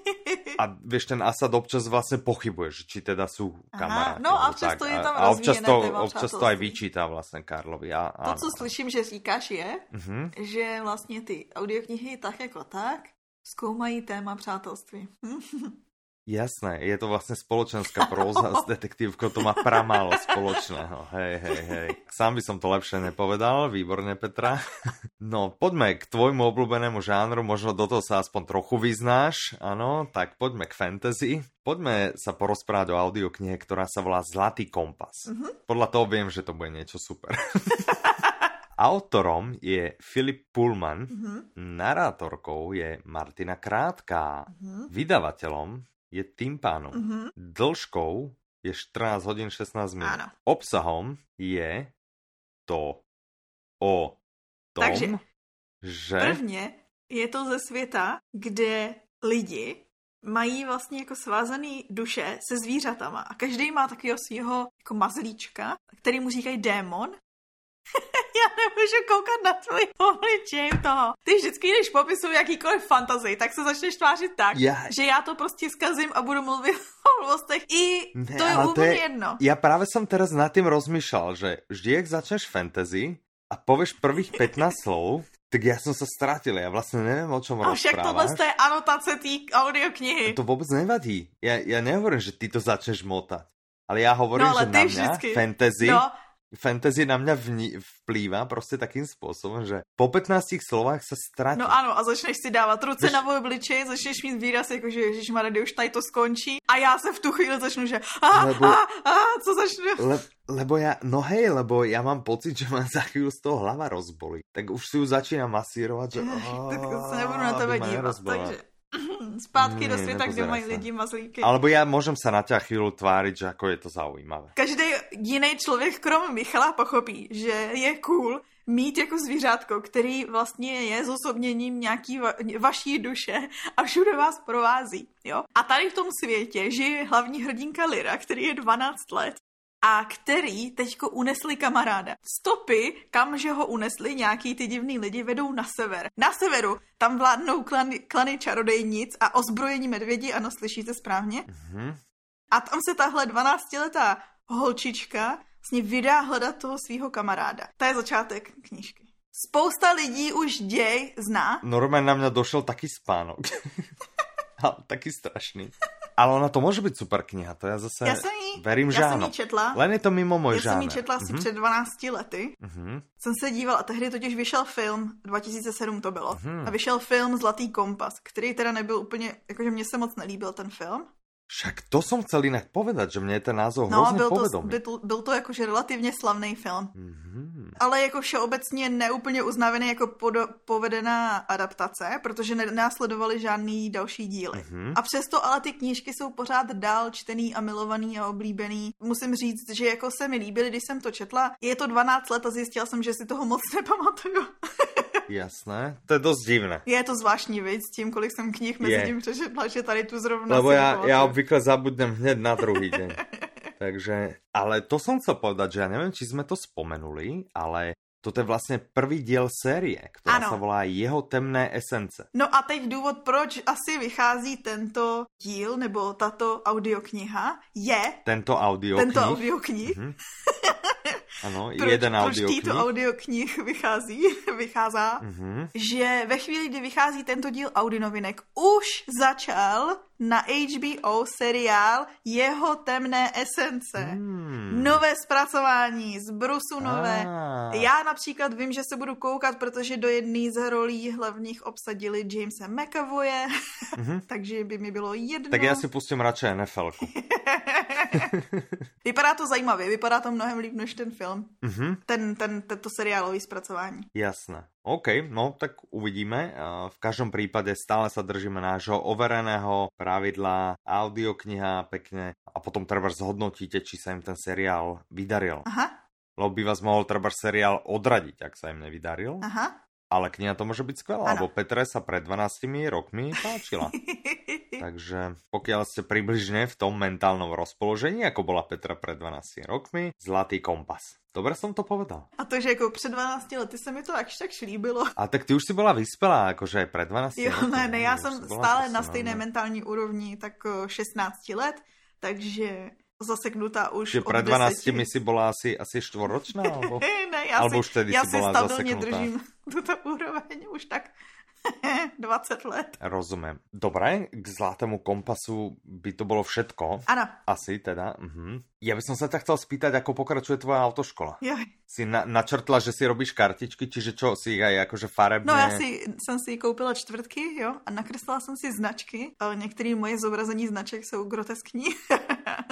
A vieš, ten Asad občas vlastne pochybuje, že či teda sú kamaráti. no a občas to je tam a, občas to, občas to aj vyčítá vlastně Karlovi. A, to, co slyším, že říkáš je, uh-huh. že vlastně ty audioknihy tak jako tak zkoumají téma přátelství. Jasné, je to vlastne spoločenská próza s detektívkou, to má pramálo spoločného. Hej, hej, hej. Sám by som to lepšie nepovedal, výborne Petra. No, poďme k tvojmu obľúbenému žánru, možno do toho sa aspoň trochu vyznáš, áno, tak poďme k fantasy. Poďme sa porozprávať o audioknihe, ktorá sa volá Zlatý kompas. Uh-huh. Podľa toho viem, že to bude niečo super. Autorom je Filip Pullman, uh-huh. narátorkou je Martina Krátká, uh-huh. vydavateľom je tympánom. Mm-hmm. Dĺžkou je 14 hodín 16 minút. Áno. Obsahom je to o tom, Takže, že... Prvně je to ze světa, kde lidi mají vlastně jako svázaný duše se zvířatama a každý má takového svého jako mazlíčka, který mu říkají démon Já nemůžu koukat na tvůj obličej toho. Ty vždycky, když popisuju jakýkoliv fantazii, tak se začneš tvářit tak, já... že já to prostě zkazím a budu mluvit o vlastech. I ne, to je úplně je... jedno. Já právě jsem teraz nad tím rozmýšlel, že vždy, jak začneš fantasy a pověš prvých 15 slov, tak já jsem se ztratil, já vlastně nevím, o čem rozpráváš. A však tohle je anotace té audioknihy. To vůbec nevadí. Já, já nehovorím, že ty to začneš motat. Ale já hovorím, no, ale že na mě vždycky... fantasy no fantasy na mě vní, vplývá prostě takým způsobem, že po 15 slovách se ztratí. No ano, a začneš si dávat ruce Víš... na obličej, začneš mít výraz jako, že Ježíš Marady, už tady to skončí a já se v tu chvíli začnu, že a, lebo, a, a, co začnu? Le, lebo já, no hej, lebo já mám pocit, že mám za chvíli z toho hlava rozbolí. Tak už si ju začínám masírovat, že... tak se nebudu na tebe dívat, takže... Zpátky do světa, kde mají lidi mazlíky. Alebo já můžem se na tě chvíli tvářit, že jako je to zaujímavé. Každý jiný člověk, krom Michala, pochopí, že je cool mít jako zvířátko, který vlastně je zosobněním nějaký va vaší duše a všude vás provází. Jo? A tady v tom světě žije hlavní hrdinka Lyra, který je 12 let a který teďko unesli kamaráda. Stopy, kam že ho unesli nějaký ty divný lidi, vedou na sever. Na severu tam vládnou klany, klany čarodejnic a ozbrojení medvědi, ano, slyšíte správně? Mm-hmm. A tam se tahle 12-letá holčička vlastně vydá hledat toho svého kamaráda. To je začátek knížky. Spousta lidí už děj zná. Normálně na mě došel taky spánok. taky strašný. Ale ona to může být super kniha, to já zase já jsem jí, verím, já že jsem Jí četla. Len je to mimo můj Já žánr. jsem ji četla asi mm-hmm. před 12 lety. Mm-hmm. Jsem se dívala a tehdy totiž vyšel film, 2007 to bylo, mm-hmm. a vyšel film Zlatý kompas, který teda nebyl úplně, jakože mně se moc nelíbil ten film. Však to jsem chcel jinak povedat, že mě je ten názov no, hrozně byl to, byl, byl to jakože relativně slavný film. Mm-hmm. Ale jako všeobecně neúplně uznávaný jako pod, povedená adaptace, protože nenásledovaly žádný další díly. Mm-hmm. A přesto ale ty knížky jsou pořád dál čtený a milovaný a oblíbený. Musím říct, že jako se mi líbily, když jsem to četla. Je to 12 let a zjistila jsem, že si toho moc nepamatuju. Jasné, to je dost divné. Je to zvláštní věc s tím, kolik jsem knih mezi je. tím přečetla, že tady tu zrovna Lebo já, já obvykle zabudnem hned na druhý den. Takže, ale to jsem chcel povedať, že já nevím, či jsme to spomenuli, ale Toto je vlastně první díl série, která ano. se volá Jeho temné esence. No a teď důvod, proč asi vychází tento díl nebo tato audiokniha je... Tento audioknih. Tento audioknih. Mm-hmm. Ano, proč, jeden audio Proč to audioknih vychází, vycházá, mm-hmm. že ve chvíli, kdy vychází tento díl Audinovinek, už začal na HBO seriál Jeho temné esence. Mm. Nové zpracování, z Brusu nové. Ah. Já například vím, že se budu koukat, protože do jedné z rolí hlavních obsadili Jamesa McAvoye, mm-hmm. takže by mi bylo jedno. Tak já si pustím radši NFLku. vypadá to zajímavě, vypadá to mnohem líp než ten film. Mm-hmm. Ten, ten, tento seriálový zpracování. Jasné. OK, no tak uvidíme. V každom prípade stále sa držíme nášho overeného pravidla, audiokniha pekne a potom treba zhodnotíte, či sa im ten seriál vydaril. Aha. Lebo by vás mohol treba seriál odradiť, ak sa im nevydaril. Aha. Ale kniha to môže byť skvelá, lebo Petre sa pred 12 rokmi páčila. Takže pokiaľ ste približne v tom mentálnom rozpoložení, ako bola Petra pred 12 rokmi, Zlatý kompas. Dobre som to povedal. A to, že jako před 12 lety se mi to až tak šlíbilo. A tak ty už si byla vyspělá, jakože před 12 jo, lety. ne, ne, já jsem stále na stejné mentální úrovni, tak 16 let, takže zaseknutá už Že před 12 mi si byla asi, asi čtvoročná? Alebo, ne, já alebo si, už já si stabilně držím tuto úroveň už tak 20 let. Rozumím. Dobré, k zlatému kompasu by to bylo všetko. Ano. Asi teda. Mhm. Ja by som sa ťa chcel spýtať, ako pokračuje tvoja autoškola. Joj. Si na, načrtla, že si robíš kartičky, čiže čo, si ich aj akože farebne... No já si, jsem si koupila čtvrtky, jo, a nakreslila jsem si značky. Některé moje zobrazení značek jsou groteskní.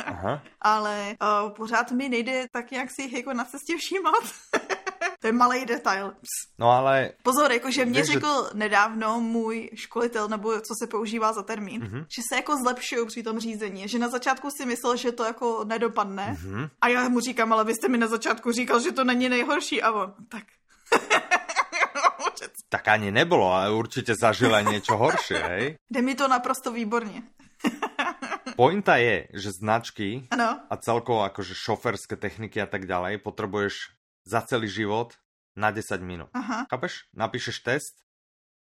Aha. Ale uh, pořád mi nejde tak, jak si jich jako na cestě všímat. To je malý detail. No ale... Pozor, jakože mě řekl že... nedávno můj školitel, nebo co se používá za termín, mm-hmm. že se jako zlepšují při tom řízení. Že na začátku si myslel, že to jako nedopadne. Mm-hmm. A já mu říkám, ale vy jste mi na začátku říkal, že to není nejhorší. A on, tak... tak ani nebylo, ale určitě zažila něco horší, hej? Jde mi to naprosto výborně. Pointa je, že značky ano. a celkovo akože šoferské techniky a tak ďalej potrebuješ za celý život na 10 minút. Aha. Chápeš? Napíšeš test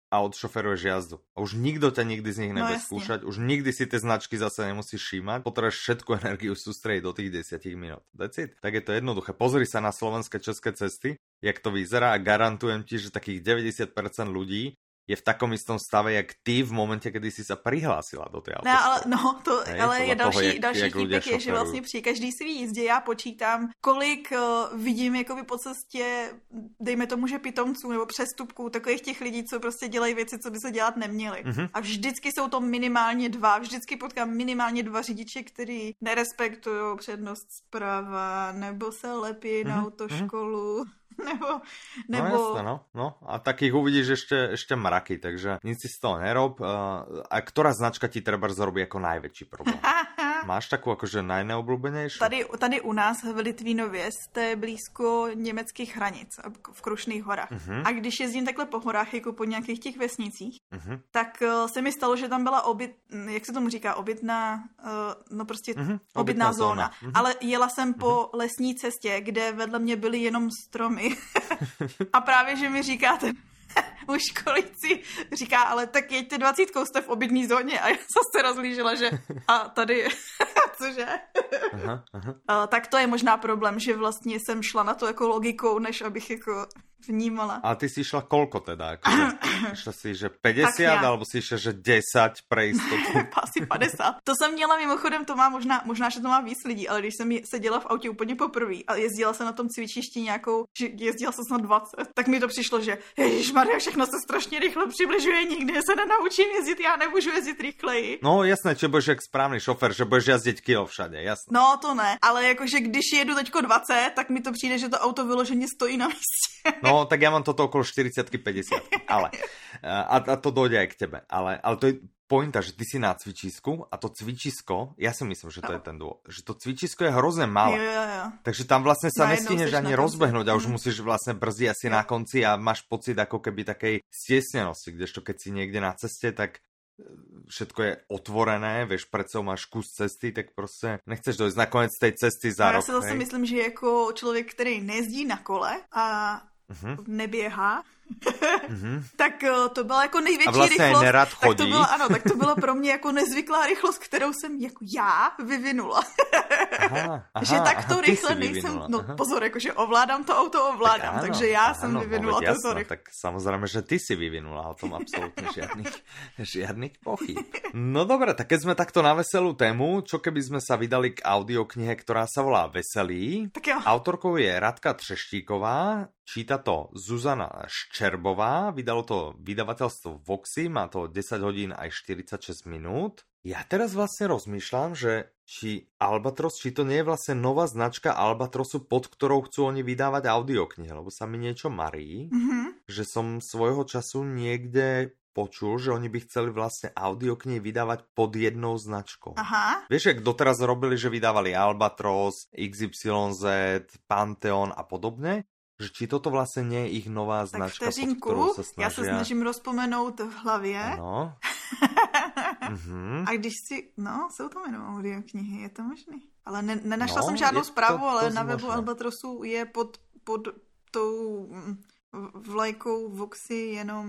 a odšoferuješ jazdu. A už nikto ťa nikdy z nich no, nebude no, skúšať, už nikdy si tie značky zase nemusíš všímať, potrebuješ všetku energiu sústrediť do tých 10 minút. That's it. Tak je to jednoduché. Pozri sa na slovenské české cesty, jak to vyzerá a garantujem ti, že takých 90% ľudí je v takom istom stave, jak ty v momentě, kdy jsi se přihlásila do té autoškoly. No, ale, no, to, Hej, ale je další, toho, jak, další jak chýpek je, že vlastně při každý svý jízdě já počítám, kolik uh, vidím jakoby po cestě, dejme tomu, že pitomců nebo přestupků, takových těch lidí, co prostě dělají věci, co by se dělat neměli. Mm-hmm. A vždycky jsou to minimálně dva, vždycky potkám minimálně dva řidiče, kteří nerespektují přednost zprava, nebo se lepí mm-hmm. na mhm. autoškolu. Mm-hmm nebo... nebo... No jasné, no. no. A takých uvidíš ešte, ešte mraky, takže nic si z toho nerob. A ktorá značka ti treba zrobí jako najväčší problém? Máš takovou jakože najneoblubenější? Tady, tady u nás v Litvínově jste blízko německých hranic v Krušných horách. Uh-huh. A když jezdím takhle po horách, jako po nějakých těch vesnicích, uh-huh. tak uh, se mi stalo, že tam byla obyt, jak se tomu říká, obytná, uh, no prostě uh-huh. obytná zóna. zóna. Uh-huh. Ale jela jsem uh-huh. po lesní cestě, kde vedle mě byly jenom stromy. a právě, že mi říkáte, už školící říká, ale tak jeďte dvacítkou, jste v obytní zóně a já se rozlížela, že a tady, cože? aha, aha. A, tak to je možná problém, že vlastně jsem šla na to jako logikou, než abych jako vnímala. A ty si šla kolko teda? Šla si, že 50, alebo si šla, že 10 pre jistotu? Asi 50. To jsem měla mimochodem, to má možná, možná, že to má víc lidí, ale když jsem seděla v autě úplně poprvé a jezdila se na tom cvičišti nějakou, že jezdila se snad 20, tak mi to přišlo, že Ježíš Maria, všechno se strašně rychle přibližuje, nikdy se nenaučím jezdit, já nemůžu jezdit rychleji. No jasné, že budeš jak správný šofer, že budeš jezdit kilo všade, jasné. No to ne, ale jakože když jedu teďko 20, tak mi to přijde, že to auto vyloženě stojí na místě. No, tak ja mám toto okolo 40-50, ale a, a to dojde aj k tebe. Ale, ale to je pointa, že ty si na cvičisku a to cvičisko, ja si myslím, že to je ten dôvod, že to cvičisko je hrozně malé. Jo, jo, jo. Takže tam vlastně sa nestihneš ani rozbehnúť a už mm. musíš vlastně brzdit asi jo. na konci a máš pocit ako keby takej stiesnenosti, kdežto keď si někde na ceste, tak všetko je otvorené, vieš, predsa máš kus cesty, tak prostě nechceš dojít nakonec tej cesty za no, rok. Já si zase hej? myslím, že jako člověk, který nezdí na kole a uh-huh. neběhá, mm-hmm. tak uh, to byla jako největší a vlastně rychlost. nerad chodí. Tak to bylo, ano, tak to bylo pro mě jako nezvyklá rychlost, kterou jsem jako já vyvinula. aha, aha, že tak to rychle nejsem, no aha. pozor, jakože ovládám to auto, ovládám, tak ano, takže já ano, jsem vyvinula no, to Tak samozřejmě, že ty si vyvinula, o tom absolutně žiadnych, žiadnych pochyb. No dobré, tak keď jsme takto na veselú tému, čo keby sme sa vydali k audioknihe, ktorá sa volá Veselý. Tak jo. Autorkou je Radka Třeštíková, číta to Zuzana Šč Čerbová, vydalo to vydavateľstvo Voxy, má to 10 hodín aj 46 minút. Ja teraz vlastne rozmýšľam, že či Albatros, či to nie je vlastne nová značka Albatrosu, pod ktorou chcú oni vydávať audioknihy, lebo sa mi niečo marí, mm-hmm. že som svojho času niekde počul, že oni by chceli vlastne audioknihy vydávať pod jednou značkou. Aha. Vieš, jak doteraz robili, že vydávali Albatros, XYZ, Pantheon a podobne? Že či toto vlastně je ich nová tak značka, vteřinku, pod kterou se snaží. Já se snažím rozpomenout v hlavě. Ano. mm-hmm. A když si, no, jsou tam jenom audioknihy, je to možný. Ale ne, nenašla no, jsem žádnou zprávu, to, to ale na webu Albatrosu je pod, pod tou mm, vlajkou Voxy jenom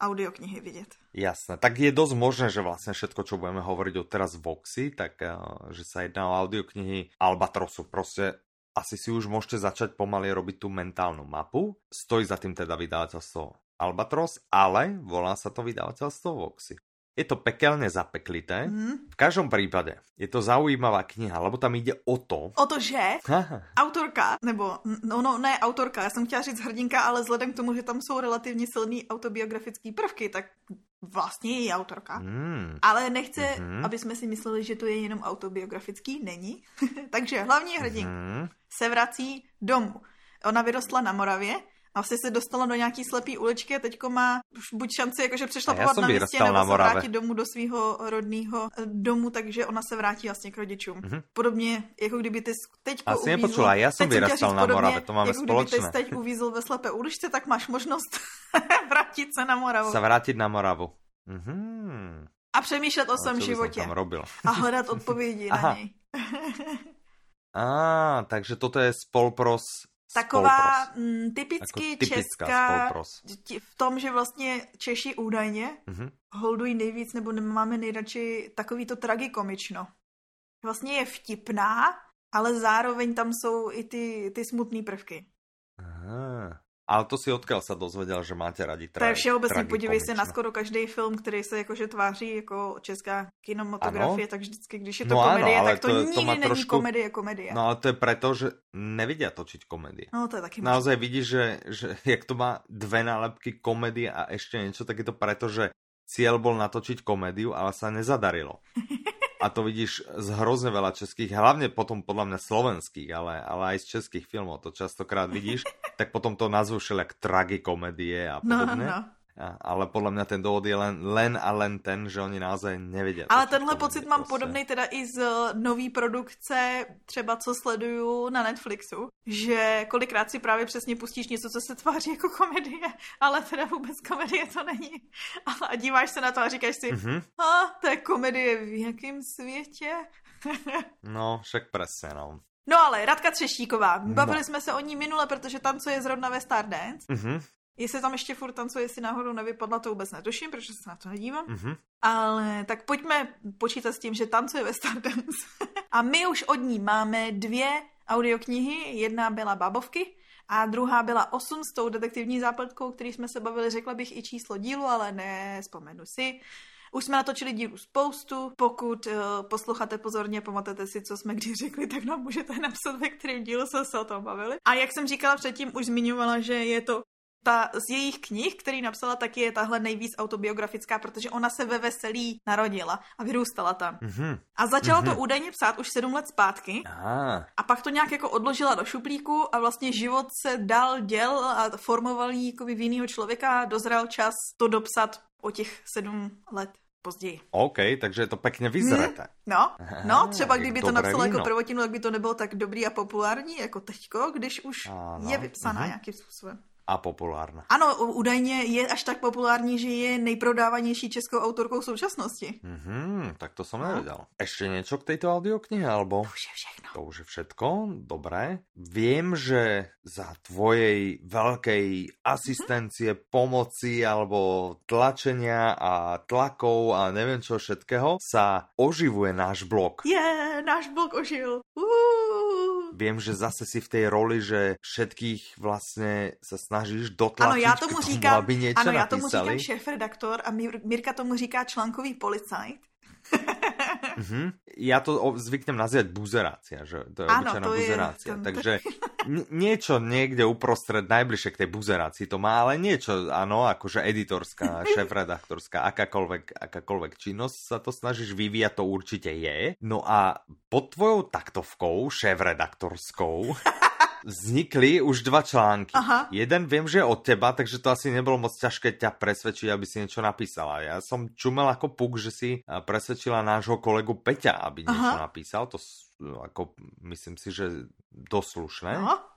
audioknihy vidět. Jasné, tak je dosť možné, že vlastne všetko, čo budeme hovoriť od teraz Voxy, tak uh, že sa jedná o audioknihy Albatrosu. Proste asi si už môžete začať pomaly robiť tú mentálnu mapu. Stojí za tým teda vydavateľstvo Albatros, ale volá sa to vydavateľstvo Voxy. Je to pekelne zapeklité. Mm. V každom prípade je to zaujímavá kniha, lebo tam ide o to... O to, že Aha. autorka, nebo no, no ne autorka, já jsem chtěla říct hrdinka, ale vzhledem k tomu, že tam jsou relativně silný autobiografické prvky, tak vlastně je autorka. Mm. Ale nechce, mm-hmm. aby jsme si mysleli, že to je jenom autobiografický, není. Takže hlavní hrdinka mm-hmm. Se vrací domů. Ona vyrostla na Moravě, a vlastně se dostala do nějaký slepý uličky a teďko má už buď šanci, jakože přešla na městě, nebo na se vrátí domů do svého rodného eh, domu, takže ona se vrátí vlastně k rodičům. Mm-hmm. Podobně, jako kdyby ty teďko Asi uvízl, nepočula, já jsem vyrastal na Moravě, to máme jako společné. kdyby ty teď uvízl ve slepé uličce, tak máš možnost vrátit se na Moravu. Se vrátit na Moravu. Mm-hmm. A přemýšlet o svém životě. A hledat odpovědi na něj. Á, takže toto je spolpros Taková mm, typicky jako česká v tom, že vlastně Češi údajně mm-hmm. holdují nejvíc nebo máme nejradši takový to tragikomično. Vlastně je vtipná, ale zároveň tam jsou i ty, ty smutné prvky. Aha. Ale to si odkiaľ sa dozvedel, že máte radi tra- To je všeobecně, podívej se na skoro každý film, který se jakože tváří jako česká kinematografie, ano? tak vždycky, když je to no komedie, ano, tak to, to nikdy to není trošku... komedie, komedie. No ale to je preto, že nevidia točiť komedie. No to je taky Naozaj vidíš, že, že jak to má dve nálepky komedie a ešte niečo, tak je to preto, že cieľ bol natočiť komédiu, ale sa nezadarilo. a to vidíš z hrozne veľa českých, hlavne potom podľa mňa slovenských, ale, ale aj z českých filmov to častokrát vidíš, tak potom to nazvú všelijak tragikomedie a podobne. No, no, no. Ale podle mě ten důvod je len, len a len ten, že oni naozaj nevědí. Ale tenhle pocit mám prostě. podobný teda i z nový produkce, třeba co sleduju na Netflixu, že kolikrát si právě přesně pustíš něco, co se tváří jako komedie, ale teda vůbec komedie to není. A díváš se na to a říkáš si, mm-hmm. a to je komedie v jakém světě? no, však přesně, no. No ale Radka Třeštíková, bavili no. jsme se o ní minule, protože tancuje zrovna ve Stardance. Mm-hmm. Jestli tam ještě furt tancuje, jestli náhodou nevypadla, to vůbec netuším, protože se na to nedívám. Mm-hmm. Ale tak pojďme počítat s tím, že tancuje ve Stardance. a my už od ní máme dvě audioknihy. Jedna byla Babovky a druhá byla 8 s tou detektivní zápletkou, který jsme se bavili. Řekla bych i číslo dílu, ale ne, vzpomenu si. Už jsme natočili dílu spoustu. Pokud uh, posloucháte pozorně, pamatujete si, co jsme kdy řekli, tak nám můžete napsat, ve kterém dílu jsme se o tom bavili. A jak jsem říkala předtím, už zmiňovala, že je to ta z jejich knih, který napsala, taky je tahle nejvíc autobiografická, protože ona se ve veselí narodila a vyrůstala tam. Mm-hmm. A začala mm-hmm. to mhm. údajně psát už sedm let zpátky Aha. a pak to nějak jako odložila do šuplíku a vlastně život se dal děl a formoval jí jako v jiného člověka a dozrál čas to dopsat o těch sedm let později. OK, takže to pěkně vyzreté. Hmm, no, no, třeba kdyby to napsala jako prvotinu, tak by to nebylo tak dobrý a populární jako teďko, když už ano. je vypsaná mm-hmm. nějakým způsobem a populárna. Ano, údajně je až tak populární, že je nejprodávanější českou autorkou v současnosti. Mhm, tak to jsem no. nevěděl. Ještě něco k této audioknihe, alebo? To už je všechno. To už je všetko, dobré. Vím, že za tvojej velkej asistencie, mm-hmm. pomoci, alebo tlačenia a tlakov a nevím čo všetkého, sa oživuje náš blog. Je, yeah, náš blog ožil. Uh. Vím, že zase si v té roli, že všetkých vlastně se snažíš dotlačit ano, já tomu, říkám, tomu, aby něco Ano, já tomu říkám šéf-redaktor a Mirka tomu říká článkový policajt. mm-hmm. Já to zvyknem nazývat buzerácia, že to je ano, obyčajná to buzerácia. Je, Takže niečo niekde uprostred, najbližšie k tej buzerácii to má, ale niečo, ano, akože editorská, šéf-redaktorská, akákoľvek, akákoľvek činnosť sa to snažíš vyvíjať, to určite je. No a pod tvojou taktovkou, šéf-redaktorskou, vznikli už dva články. Aha. Jeden vím, že je od teba, takže to asi nebylo moc ťažké ťa presvedčiť, aby si něco napísala. Já jsem čumel jako puk, že si eh, presvedčila nášho kolegu Peťa, aby něco napísal. To jako, myslím si, že doslušné. Aha.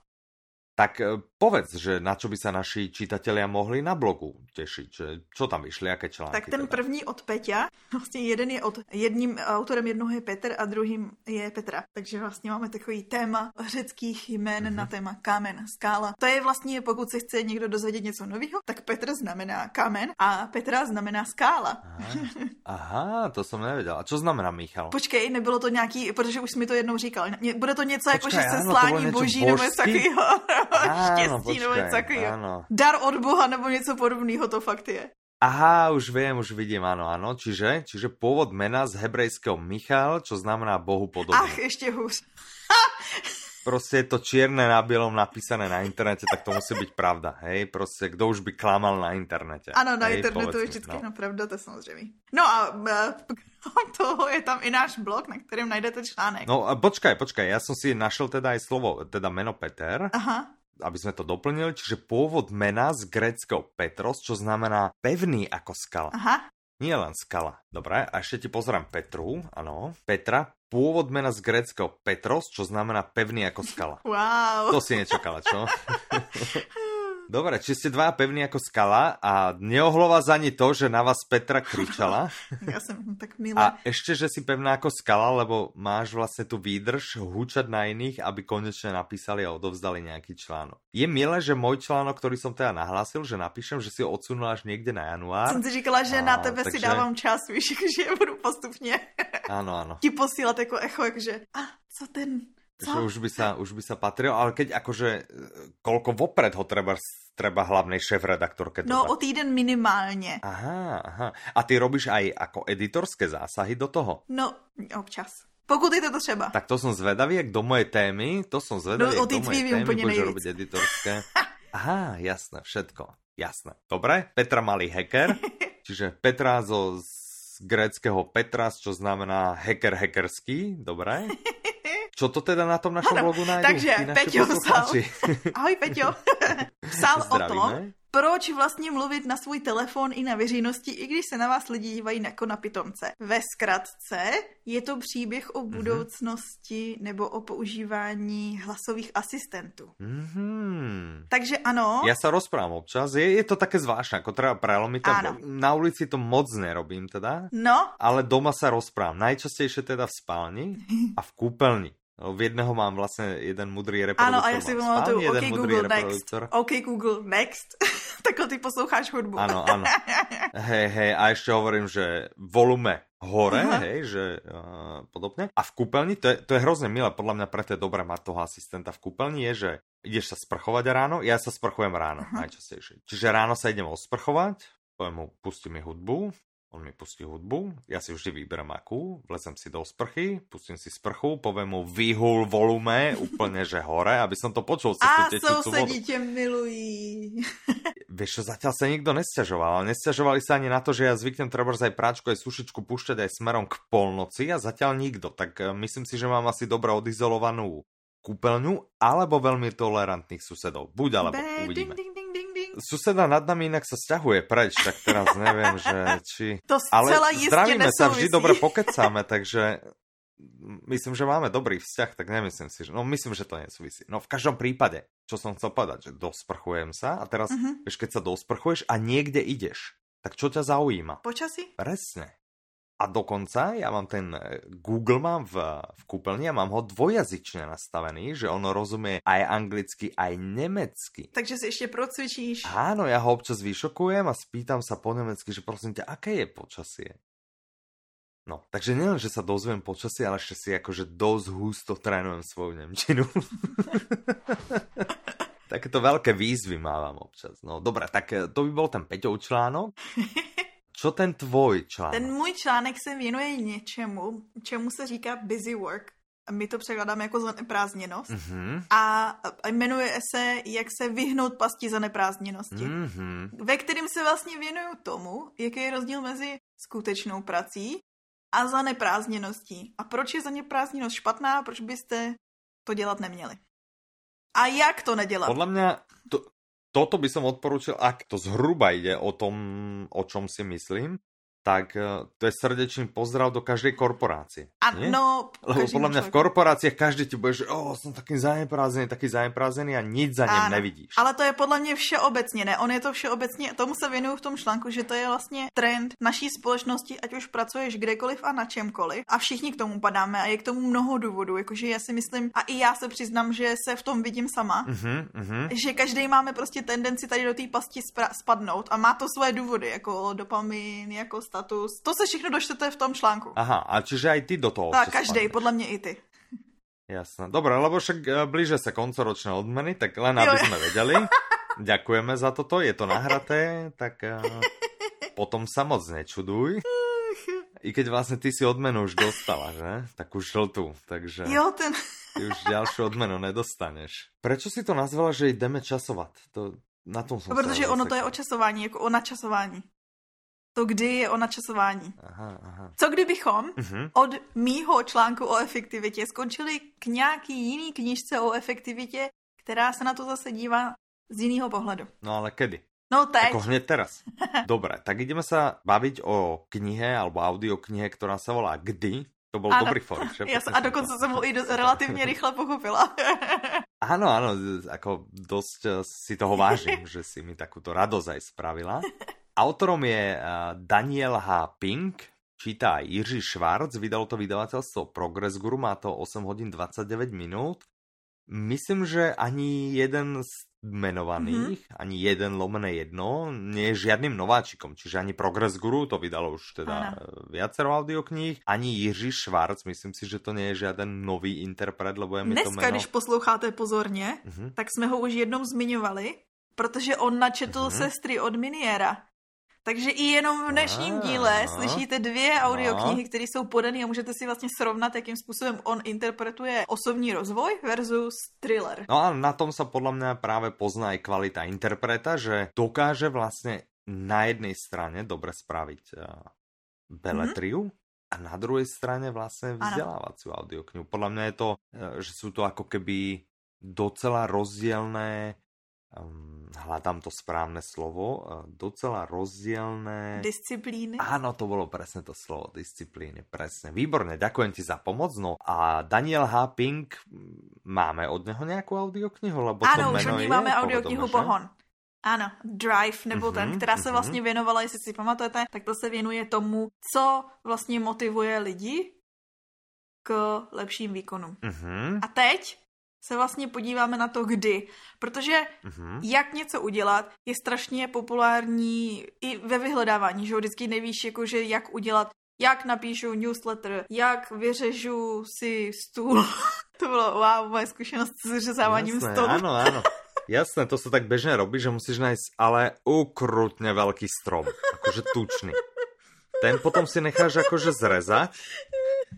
Tak e, povedz, že na čo by sa naši čitatelia mohli na blogu těšit, že čo tam vyšly, jaké články? Tak ten teda? první od Peťa, vlastně jeden je od, jedním autorem jednoho je Petr a druhým je Petra. Takže vlastně máme takový téma řeckých jmén mm-hmm. na téma kámen, skála. To je vlastně, pokud se chce někdo dozvědět něco nového, tak Petr znamená kámen a Petra znamená skála. Aha, Aha to jsem nevěděl. A co znamená Michal? Počkej, nebylo to nějaký, protože už mi to jednou říkal. Bude to něco Počkej, jako, že se slání boží nebo takového. štěstí nebo něco takového. Dar od Boha nebo něco podobného to fakt je. Aha, už vím, už vidím, ano, ano. Čiže, čiže původ mena z hebrejského Michal, čo znamená Bohu podobný. Ach, ještě hůř. prostě je to čierne na bielom napísané na internete, tak to musí být pravda, hej? Prostě kdo už by klamal na internete. Ano, na hej, internetu je vždycky no. pravda, to je samozřejmě. No a toho je tam i náš blog, na kterém najdete článek. No a počkaj, počkaj, já jsem si našel teda i slovo, teda meno Peter. Aha aby sme to doplnili, čiže pôvod mena z greckého Petros, čo znamená pevný ako skala. Aha. Nie len skala. Dobre, a ešte ti pozerám Petru, ano. Petra, pôvod mena z greckého Petros, čo znamená pevný ako skala. Wow. To si nečakala, čo? Dobre, či ste dva pevní ako skala a neohlo vás ani to, že na vás Petra kričala. ja som tak milá. A ešte, že si pevná ako skala, lebo máš vlastne tu výdrž húčať na iných, aby konečne napísali a odovzdali nejaký článok. Je milé, že môj článok, ktorý som teda nahlásil, že napíšem, že si ho odsunul až niekde na január. Som si říkala, že a, na tebe takže... si dávám čas, víš, že budu postupně. Áno, áno. Ti posílat jako echo, že a co ten co? Že už by, sa, už by sa patril, ale keď akože, e, koľko vopred ho treba, treba hlavnej šéf-redaktorke No o týden minimálně. Aha, aha. A ty robíš aj ako editorské zásahy do toho? No, občas. Pokud je to třeba. Tak to som zvedavý, jak do mojej témy, to som zvedavý, no, jak do mojej témy budeš robiť editorské. Aha, jasné, všetko. Jasné. Dobre, Petra malý hacker, čiže Petra zo z gréckého Petras, čo znamená hacker hackerský, dobre? Čo to teda na tom našom ano, blogu nájdu? Takže Peťo psal, ahoj Peťo, psal o tom, proč vlastně mluvit na svůj telefon i na veřejnosti, i když se na vás lidi dívají jako na pitomce. Ve zkratce je to příběh o mhm. budoucnosti mm-hmm. nebo o používání hlasových asistentů. Mm-hmm. Takže ano. Já se rozprávám občas. Je, je to také zvláštne, jako treba prelomiť. Na ulici to moc nerobím teda. No. Ale doma se rozprávám. Najčastejšie teda v spálni a v kúpeľni. No, v jedného mám vlastně jeden mudrý reproduktor. Ano, a já si pamatuju, OK Google Next. OK Google Next. Takhle ty posloucháš hudbu. Ano, ano. hej, hej, a ještě hovorím, že volume hore, uh -huh. hej, že uh, podobně. A v kúpeľni, to je, to je hrozně milé, podle mě preto je dobré mať toho asistenta v kúpeľni, je, že ideš sa sprchovať ráno, ja sa sprchujem ráno uh -huh. najčastejšie. Čiže ráno sa idem osprchovať, poviem mu, pusti mi hudbu, On mi pustí hudbu, ja si vždy vyberám akú, vlezem si do sprchy, pustím si sprchu, poviem mu vyhul volume úplne, že hore, aby som to počul A sousedí tě milují. Vieš čo, zatiaľ sa nikto nesťažoval, ale nesťažovali sa ani na to, že ja zvyknem treba aj práčku, aj sušičku púšťať aj smerom k polnoci a zatiaľ nikto. Tak eh, myslím si, že mám asi dobre odizolovanú kúpeľňu alebo veľmi tolerantných susedov. Buď alebo, uvidíme. Ding, ding, ding suseda nad nami inak sa stiahuje preč, tak teraz neviem, že či... To Ale zdravíme sa, vždy dobre pokecáme, takže myslím, že máme dobrý vzťah, tak nemyslím si, že... No myslím, že to nesúvisí. No v každom prípade, čo som chcel povedať, že dosprchujem sa a teraz, uh-huh. vieš, keď sa dosprchuješ a niekde ideš, tak čo ťa zaujíma? Počasí? Presne. A dokonca ja mám ten eh, Google mám v, v kúpeľni a mám ho dvojazyčne nastavený, že ono rozumie aj anglicky, aj nemecky. Takže si ešte procvičíš. Áno, ja ho občas vyšokujem a spýtam sa po nemecky, že prosím ťa, aké je počasie? No, takže nielen, že sa dozviem počasie, ale ešte si akože dosť husto trénujem svoju Nemčinu. Takéto veľké výzvy mávam občas. No, dobré, tak eh, to by bol ten Peťov článok. Co ten tvoj článek? Ten můj článek se věnuje něčemu, čemu se říká busy work. My to překládáme jako zaneprázdněnost. Mm-hmm. A jmenuje se Jak se vyhnout pasti zaneprázdněnosti. Mm-hmm. Ve kterým se vlastně věnuju tomu, jaký je rozdíl mezi skutečnou prací a zaneprázdněností. A proč je zaneprázdněnost špatná, proč byste to dělat neměli. A jak to nedělat? Podle mě to, toto by som odporučil, ak to zhruba ide o tom, o čom si myslím, tak eh, to je srdečný pozdrav do každej korporácie. Ano. Lebo podľa mňa v korporáciách každý ti bude, že oh, som taký zaneprázdnený, taký zaneprázdnený a nic za ním nevidíš. Ale to je podle mě všeobecně, ne? On je to všeobecně, tomu se věnuju v tom článku, že to je vlastně trend naší společnosti, ať už pracuješ kdekoliv a na čemkoliv. A všichni k tomu padáme a je k tomu mnoho důvodů. Jakože já si myslím, a i já se přiznám, že se v tom vidím sama, uh-huh, uh-huh. že každý máme prostě tendenci tady do té pasti spadnout a má to své důvody, jako dopamin, jako status. To se všechno dočtete v tom článku. Aha, a čiže aj ty do toho. Tak, každý, podle mě i ty. Jasné. Dobre, lebo však e, blíže sa koncoročné odmeny, tak len aby sme vedeli. Ďakujeme za toto, je to nahraté, tak uh, potom sa moc nečuduj. I keď vlastne ty si odmenu už dostala, že? Takú žltú, takže... Jo, ten... Ty už ďalšiu odmenu nedostaneš. Prečo si to nazvala, že jdeme časovat? To, na tom no, Protože ono to je o časování, jako o načasování to kdy je o načasování. Aha, aha. Co kdybychom uh-huh. od mýho článku o efektivitě skončili k nějaký jiný knižce o efektivitě, která se na to zase dívá z jiného pohledu. No ale kedy? No teď. Ako hneď teraz. Dobre, tak ideme sa baviť o knihe alebo audioknihe, ktorá sa volá Kdy, To byl ano. dobrý for. Já, a dokonce jsem ho i do, relativně rychle pochopila. Áno, áno, ako dosť eh, si toho vážim, že si mi takúto radosť aj spravila. Autorom je eh, Daniel H. Pink, číta Jiří Švarc, vydalo to vydavateľstvo Progress Guru, má to 8 hodín 29 minút. Myslím, že ani jeden z menovaných, mm-hmm. ani jeden lomené jedno, nie je žiadnym nováčikom, čiže ani Progress Guru, to vydalo už teda Aha. viacero audiokníh, ani Jiří Švarc, myslím si, že to nie je žiaden nový interpret, lebo je mi Dneska, to meno... když posloucháte pozorně, mm-hmm. tak jsme ho už jednou zmiňovali, protože on načetl mm-hmm. sestry od Miniera. Takže i jenom v dnešním díle slyšíte dvě audioknihy, no. které jsou podané a můžete si vlastně srovnat, jakým způsobem on interpretuje osobní rozvoj versus thriller. No a na tom sa podľa mňa práve pozná aj kvalita interpreta, že dokáže vlastne na jednej strane dobre spraviť uh, beletriu, mm-hmm a na druhej strane vlastne vzdelávaciu audioknihu. Podľa mňa je to, že sú to ako keby docela rozdielné um, hľadám to správne slovo, uh, docela rozdielne... Disciplíny? Áno, to bolo presne to slovo, disciplíny, presne. Výborne, ďakujem ti za pomoc. No a Daniel H. Pink, máme od neho nejakú audioknihu? Lebo ano, to už od máme audioknihu Pohon. Ano, Drive, nebo mm-hmm, ten, která se mm-hmm. vlastně věnovala, jestli si pamatujete, tak to se věnuje tomu, co vlastně motivuje lidi k lepším výkonům. Mm-hmm. A teď se vlastně podíváme na to, kdy. Protože uh-huh. jak něco udělat je strašně populární i ve vyhledávání, že vždycky nevíš, jakože jak udělat, jak napíšu newsletter, jak vyřežu si stůl. to bylo wow, moje zkušenost s vyřezáváním stolu. Ano, ano. Jasné, to se tak běžně robí, že musíš najít ale ukrutně velký strom, jakože tučný. Ten potom si necháš jakože zrezať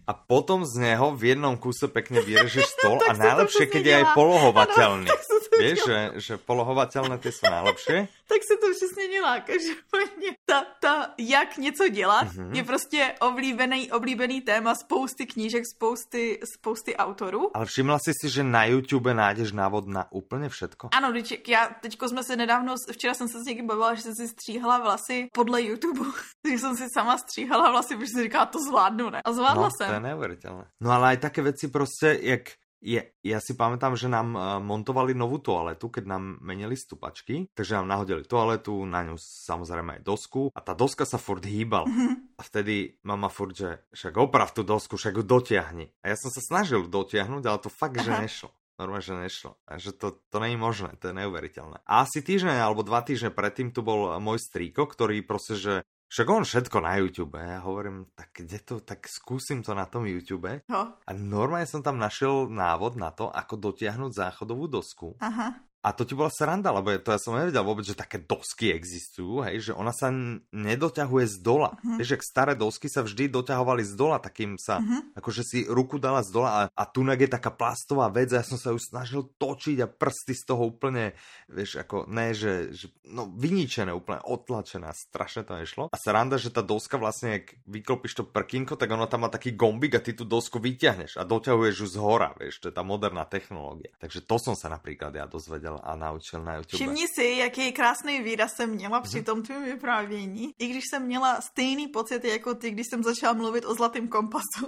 a potom z něho v jednom kuse pekne vyrežeš stol a najlepšie, keď je aj polohovateľný. Víš, že, že polohovatelné ty jsou najlepšie? tak se to přesně dělá. Každopádně ta, ta, jak něco dělat, mm-hmm. je prostě oblíbený, oblíbený téma spousty knížek, spousty, spousty autorů. Ale všimla jsi si, že na YouTube nájdeš návod na úplně všetko? Ano, teď, já, teďko jsme se nedávno, včera jsem se s někým bavila, že jsem si stříhala vlasy podle YouTube, že jsem si sama stříhala vlasy, protože si říká, to zvládnu, ne? A zvládla no, jsem. to je neuvěřitelné. No ale aj také věci prostě, jak je, ja si pamätám, že nám uh, montovali novú toaletu, keď nám menili stupačky, takže nám nahodili toaletu, na ňu samozrejme aj dosku a tá doska sa furt hýbala. Mm-hmm. A vtedy mama furt, že však oprav tú dosku, však ju dotiahni. A ja som sa snažil dotiahnuť, ale to fakt, že nešlo. Normálne, že nešlo. A že to, to není možné, to je neuveriteľné. A asi týždeň alebo dva týždne predtým tu bol môj strýko, ktorý proste, že však on všetko na YouTube. Ja hovorím, tak kde to, tak skúsim to na tom YouTube. No. A normálne som tam našiel návod na to, ako dotiahnuť záchodovú dosku. Aha. A to ti bola sranda, lebo to ja som nevedel vôbec, že také dosky existujú, hej, že ona sa nedoťahuje z dola. Uh-huh. Vieš, že staré dosky sa vždy doťahovali z dola, takým sa, uh-huh. akože si ruku dala z dola a, a tunak je taká plastová vec a ja som sa ju snažil točiť a prsty z toho úplne, vieš, ako, ne, že, že no vyničené, úplne otlačené, strašne to nešlo. A sranda, že tá doska vlastne, ak vyklopíš to prkínko, tak ona tam má taký gombik a ty tú dosku vyťahneš a doťahuješ ju z hora, vieš, to je tá moderná technológia. Takže to som sa napríklad ja dozvedel a naučil na YouTube. Všimni si, jaký krásný výraz jsem měla při mhm. tom tvým vyprávění. I když jsem měla stejný pocit jako ty, když jsem začala mluvit o zlatém kompasu.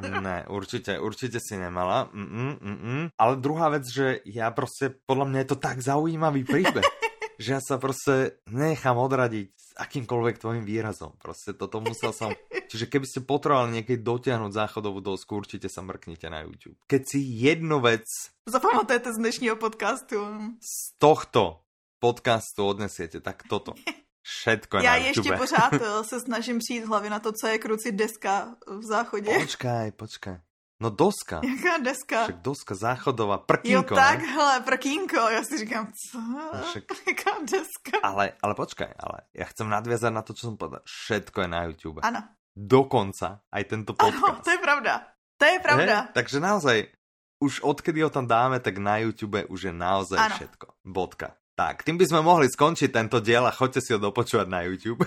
ne, určitě, určitě si nemala. Mm-mm, mm-mm. Ale druhá věc, že já prostě, podle mě je to tak zaujímavý příběh. že ja sa prostě nechám odradiť s akýmkoľvek tvojim výrazom. Prostě toto musel som... Čiže keby ste potrebovali niekedy dotiahnuť záchodovú dosku, určite sa mrknite na YouTube. Keď si jednu vec... Zapamatujete z dnešního podcastu. Z tohto podcastu odnesiete, tak toto. Všetko je Já na ještě pořád eh, se snažím přijít hlavě na to, co je kruci deska v záchodě. Počkaj, počkaj. No doska. Jaká deska? Však doska záchodová, prkínko, Jo takhle, prkínko, já si říkám, co? No však... Jaká deska? Ale, ale počkaj, ale já chcem nadvězat na to, co jsem povedal. Všetko je na YouTube. Ano. Dokonca aj tento podcast. Ano, to je pravda. To je pravda. He? Takže naozaj, už odkedy ho tam dáme, tak na YouTube už je naozaj ano. všetko. Bodka. Tak, tým by sme mohli skončiť tento diel a choďte si ho dopočúvať na YouTube.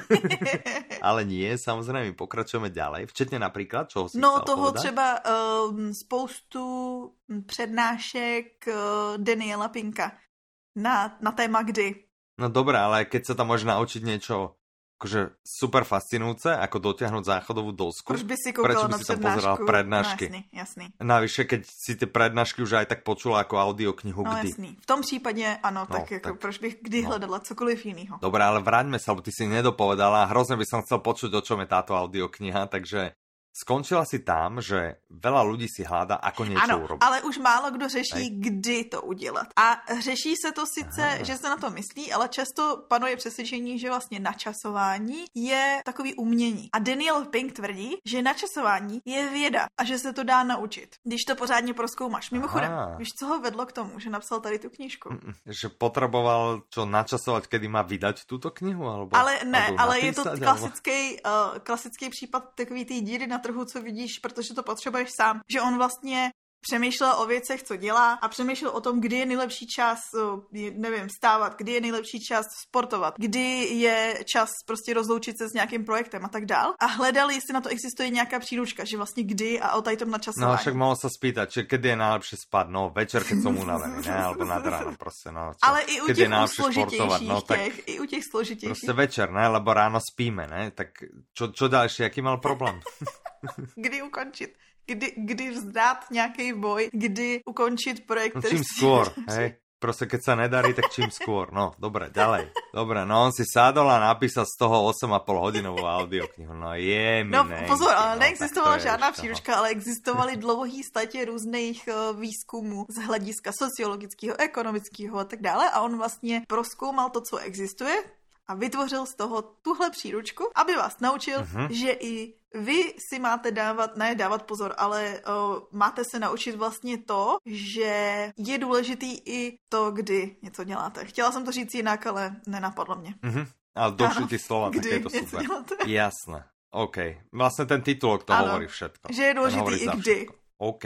Ale nie, samozrejme, pokračujeme ďalej, včetně například, čeho si No toho povedať? třeba um, spoustu přednášek uh, Daniela Pinka na, na téma kdy. No dobré, ale keď sa tam môžeš naučiť niečo akože super fascinujúce, ako dotiahnuť záchodovú dosku. Proč by si Prečo by si tam pozeral prednášky? No, jasný, jasný. Navyše, keď si ty prednášky už aj tak počula ako audioknihu, no, kdy. jasný. V tom případě ano, no, tak, jako, tak proč bych kdy no. hledala cokoliv jiného. Dobre, ale vráťme sa, lebo ty si nedopovedala. Hrozne by som chcel počuť, o čom je táto audiokniha, takže Skončila si tam, že veľa ľudí si hľadá, ako niečo ano, urobiť. ale už málo kdo řeší, Hej. kdy to udělat. A řeší se to sice, Aha. že se na to myslí, ale často panuje přesvědčení, že vlastně načasování je takový umění. A Daniel Pink tvrdí, že načasování je věda a že se to dá naučit, když to pořádně proskoumáš. Mimochodem, Aha. víš, co ho vedlo k tomu, že napsal tady tu knížku? Že potreboval čo načasovat, kedy má vydať tuto knihu? Alebo, ale ne, alebo ale napísať, je to klasický, alebo... uh, klasický případ takový té díry na trhu, co vidíš, protože to potřebuješ sám. Že on vlastně přemýšlel o věcech, co dělá a přemýšlel o tom, kdy je nejlepší čas, nevím, stávat, kdy je nejlepší čas sportovat, kdy je čas prostě rozloučit se s nějakým projektem a tak dál. A hledal, jestli na to existuje nějaká příručka, že vlastně kdy a o tady tom načasování. No však mohl se spýtat, že kdy je nejlepší spát, no večer, keď som unavený, ne, alebo nad ráno prostě, no. Čo, Ale i u těch složitějších no, tak těch, i u těch složitějších. Prostě večer, ne, lebo ráno spíme, ne, tak čo, čo další, jaký mal problém? kdy ukončit? Kdy, kdy vzdát nějaký boj, kdy ukončit projekt, no, čím skôr, hej? Prostě keď sa nedarí, tak čím skôr. No, dobre, ďalej. Dobre, no on si sadol a napísal z toho 8,5 hodinovou audioknihu. No je mi No pozor, ale no, neexistovala žádná příručka, ale existovaly dlouhý statě různých uh, výzkumů z hlediska sociologického, ekonomického a tak dále a on vlastně proskoumal to, co existuje, a vytvořil z toho tuhle příručku, aby vás naučil, uh-huh. že i vy si máte dávat, ne dávat pozor, ale uh, máte se naučit vlastně to, že je důležitý i to, kdy něco děláte. Chtěla jsem to říct jinak, ale nenapadlo mě. Uh-huh. Ale došli ti slova, tak je to super. Děláte. Jasné. OK. Vlastně ten titulok to ano, hovorí všetko. Že je důležitý i kdy. Všetko. OK.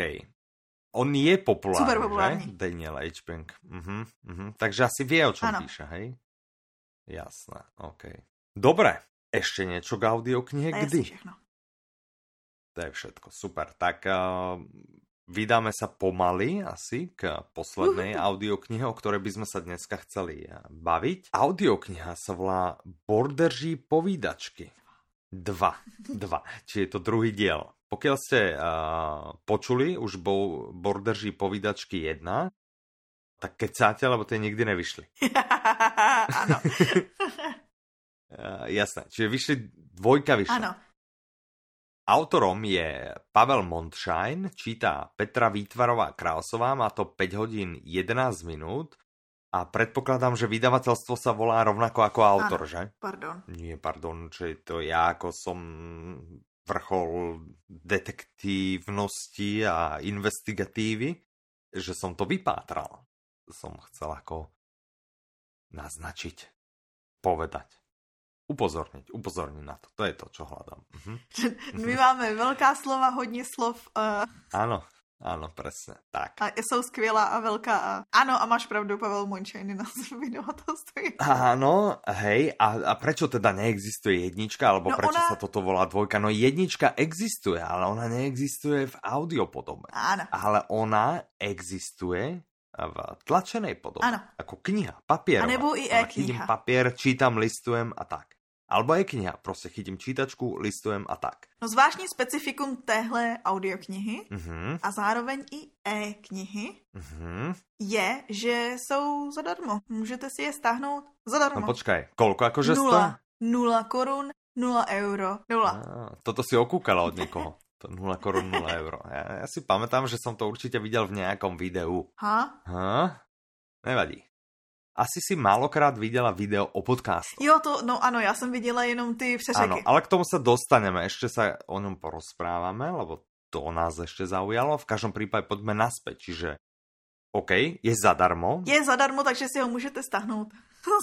On je populárny, Super populárny. že? Daniel H. Pink. Uh-huh, uh-huh. Takže asi vie, o čom ano. píše, hej? Jasné, OK. Dobre, ešte niečo k audioknihe, kdy? To je všetko, super. Tak uh, vydáme sa pomaly asi k poslednej uh. audioknihe, o ktorej by sme sa dneska chceli eh, baviť. Audiokniha sa volá Borderží povídačky. Dva. Dva. Čiže je to druhý diel. Pokiaľ ste uh, počuli už bo, Borderží povídačky 1, tak kecáte, lebo tie nikdy nevyšli. Áno. Jasné. Čiže vyšli, dvojka vyšla. Áno. Autorom je Pavel Montschein, číta Petra Výtvarová Krásová, má to 5 hodín 11 minút a predpokladám, že vydavateľstvo sa volá rovnako ako autor, ano, že? Pardon. Nie, pardon, že to ja ako som vrchol detektívnosti a investigatívy, že som to vypátral som chcel ako naznačiť, povedať. Upozorniť, upozorniť na to. To je to, čo hľadám. Mhm. My máme veľká slova, hodně slov. Uh... Áno, Áno, presne, tak. A jsou skvělá a velká. A... Áno, a máš pravdu, Pavel Mončajny na vydavatelství. Áno, hej, a, a prečo teda neexistuje jednička, alebo no prečo ona... sa toto volá dvojka? No jednička existuje, ale ona neexistuje v audiopodobe. Áno. Ale ona existuje v tlačenej podobe. Ano. Ako kniha, papier. A nebo i e-kniha. Chytím papier, čítam, listujem a tak. Alebo je kniha, prostě chytím čítačku, listujem a tak. No zvláštní specifikum téhle audioknihy uh-huh. a zároveň i e-knihy uh-huh. je, že jsou zadarmo. Můžete si je stáhnout zadarmo. No počkaj, kolko akože nula? Nula korun, nula euro, nula. Ah, toto si okúkala od někoho. To 0 korun, 0 euro. Ja, ja si pamätám, že som to určite videl v nejakom videu. Ha? Ha? Nevadí. Asi si málokrát viděla video o podcastu. Jo, to, no ano, já jsem viděla jenom ty přeřeky. Ano, ale k tomu se dostaneme, ešte sa o ňom porozprávame, lebo to nás ešte zaujalo. V každom prípade poďme naspäť, čiže OK, je zadarmo. Je zadarmo, takže si ho můžete stáhnout.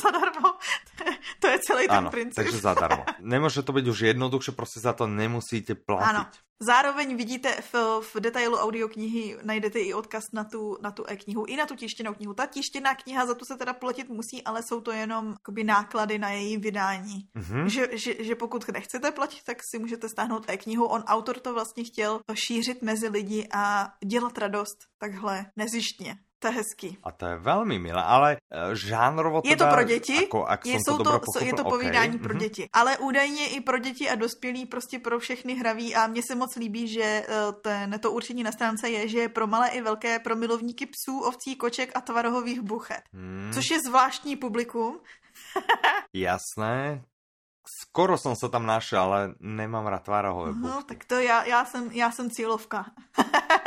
Zadarmo. to je celý ten ano, princip. takže zadarmo. Nemůže to být už jednoduše, prostě za to nemusíte platit. Ano. Zároveň vidíte v, v detailu audioknihy, najdete i odkaz na tu, na tu e-knihu, i na tu tištěnou knihu. Ta tištěná kniha, za tu se teda platit musí, ale jsou to jenom jakoby, náklady na její vydání. Mm-hmm. Že, že, že pokud nechcete platit, tak si můžete stáhnout e-knihu. On, autor to vlastně chtěl šířit mezi lidi a dělat radost takhle nezištně To je hezký. A to je velmi milé, ale uh, žánrovo teda, Je to pro děti, ako, ak je, jsou to, to, je to povídání okay. pro mhm. děti. Mm-hmm. Ale údajně i pro děti a dospělí, prostě pro všechny hraví a mně se moc líbí, že uh, ten, to určení na stránce je, že je pro malé i velké, pro milovníky psů, ovcí, koček a tvarohových buchet. Mm. Což je zvláštní publikum. Jasné, Skoro som sa tam našel, ale nemám rád tvarahové buchty. No, tak to já, já, jsem, já jsem cílovka.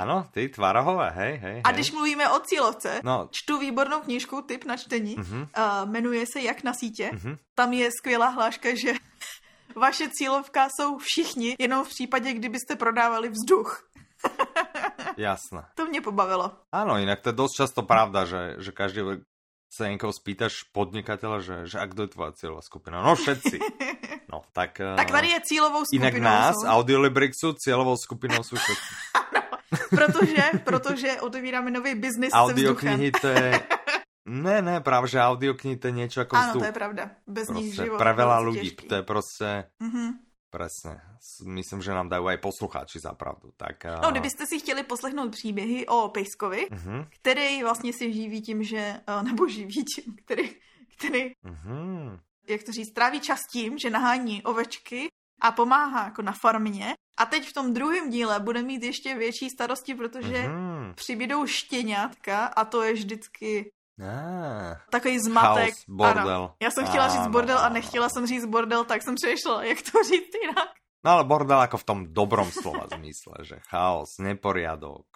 ano, ty tvarahové, hej, hej, hej. A když mluvíme o cílovce, no. čtu výbornou knížku, typ na čtení, uh-huh. uh, jmenuje se Jak na sítě. Uh-huh. Tam je skvělá hláška, že vaše cílovka jsou všichni, jenom v případě, kdybyste prodávali vzduch. Jasné. To mě pobavilo. Ano, jinak to je dost často pravda, že, že každý sa niekoho spýtaš podnikateľa, že, že a kto je tvoja cieľová skupina? No všetci. No, tak... Tak tady je cílovou skupinou. Inak nás, jsou... Audiolibrixu, cieľovou skupinou sú všetci. protože, protože otevíráme nový biznis Audioknihy to je... Ne, ne, právě, že audioknihy to je něco jako Ano, to je pravda. Bez nich život. Pre veľa ľudí, to je prostě... Mm-hmm Presne. Myslím, že nám dají aj poslucháči za pravdu. Tak, uh... No, kdybyste si chtěli poslechnout příběhy o Pejskovi, uh-huh. který vlastně si živí tím, že, uh, nebo živí tím, který, který uh-huh. jak to říct, tráví čas tím, že nahání ovečky a pomáhá jako na farmě. A teď v tom druhém díle bude mít ještě větší starosti, protože uh-huh. přibydou štěňátka a to je vždycky Ah, Takový zmatek. Chaos, bordel. Ano. Já jsem chtěla říct bordel a nechtěla jsem říct bordel, tak jsem přešla, jak to říct jinak. No ale bordel jako v tom dobrom slova zmysle, že chaos, neporiadok,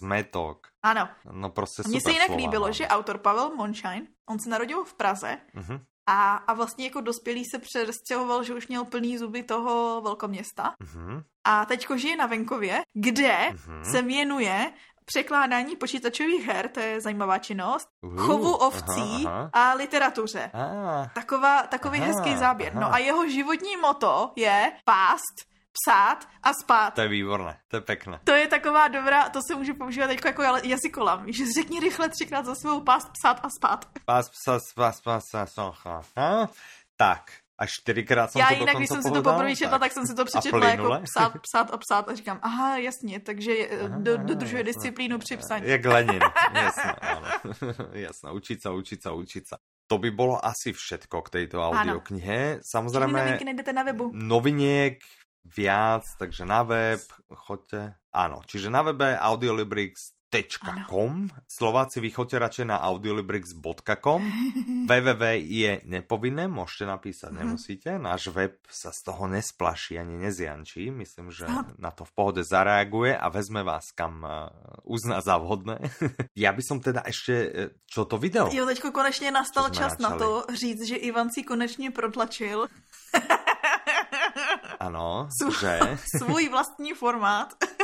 zmetok. Ano. No prostě Mně se jinak slova, líbilo, no. že autor Pavel Monšajn, on se narodil v Praze uh-huh. A, a vlastně jako dospělý se přestěhoval, že už měl plný zuby toho velkoměsta. Uh-huh. A teďko žije na venkově, kde uh-huh. se věnuje překládání počítačových her, to je zajímavá činnost, uh, chovu ovcí aha, aha. a literatuře. Ah, Taková, takový aha, hezký záběr. No aha. No a jeho životní moto je pást, psát a spát. To je výborné, to je pekné. To je taková dobrá, to se může používat teď jako jazykolam, že řekni rychle třikrát za svou pást, psát a spát. Pást, psát, spát, spát, spát, spát, spát. Tak, Až čtyřikrát jsem Já to jinak, když jsem si to poprvé četla, tak jsem si to přečetla jako psát, psát a psát a říkám, aha, jasně, takže aha, do, dodržuje disciplínu při psaní. Jak Lenin, jasně, ano. jasné, učit se, učit se, učit se. To by bylo asi všetko k této audioknihe. Samozřejmě novinky najdete na webu. Noviniek viac, takže na web choďte. Áno, čiže na webe Audiolibrix www.audiolibrix.com Slováci vychoďte radšej na audiolibrix.com www je nepovinné, môžete napísať, mhm. nemusíte. Náš web sa z toho nesplaší ani nezjančí. Myslím, že na to v pohode zareaguje a vezme vás kam uh, uzná za vhodné. ja by som teda ešte, e, čo to video? Jo, teďko konečně nastal čas načali. na to říct, že Ivan si konečně protlačil ano, že? Svůj vlastní formát.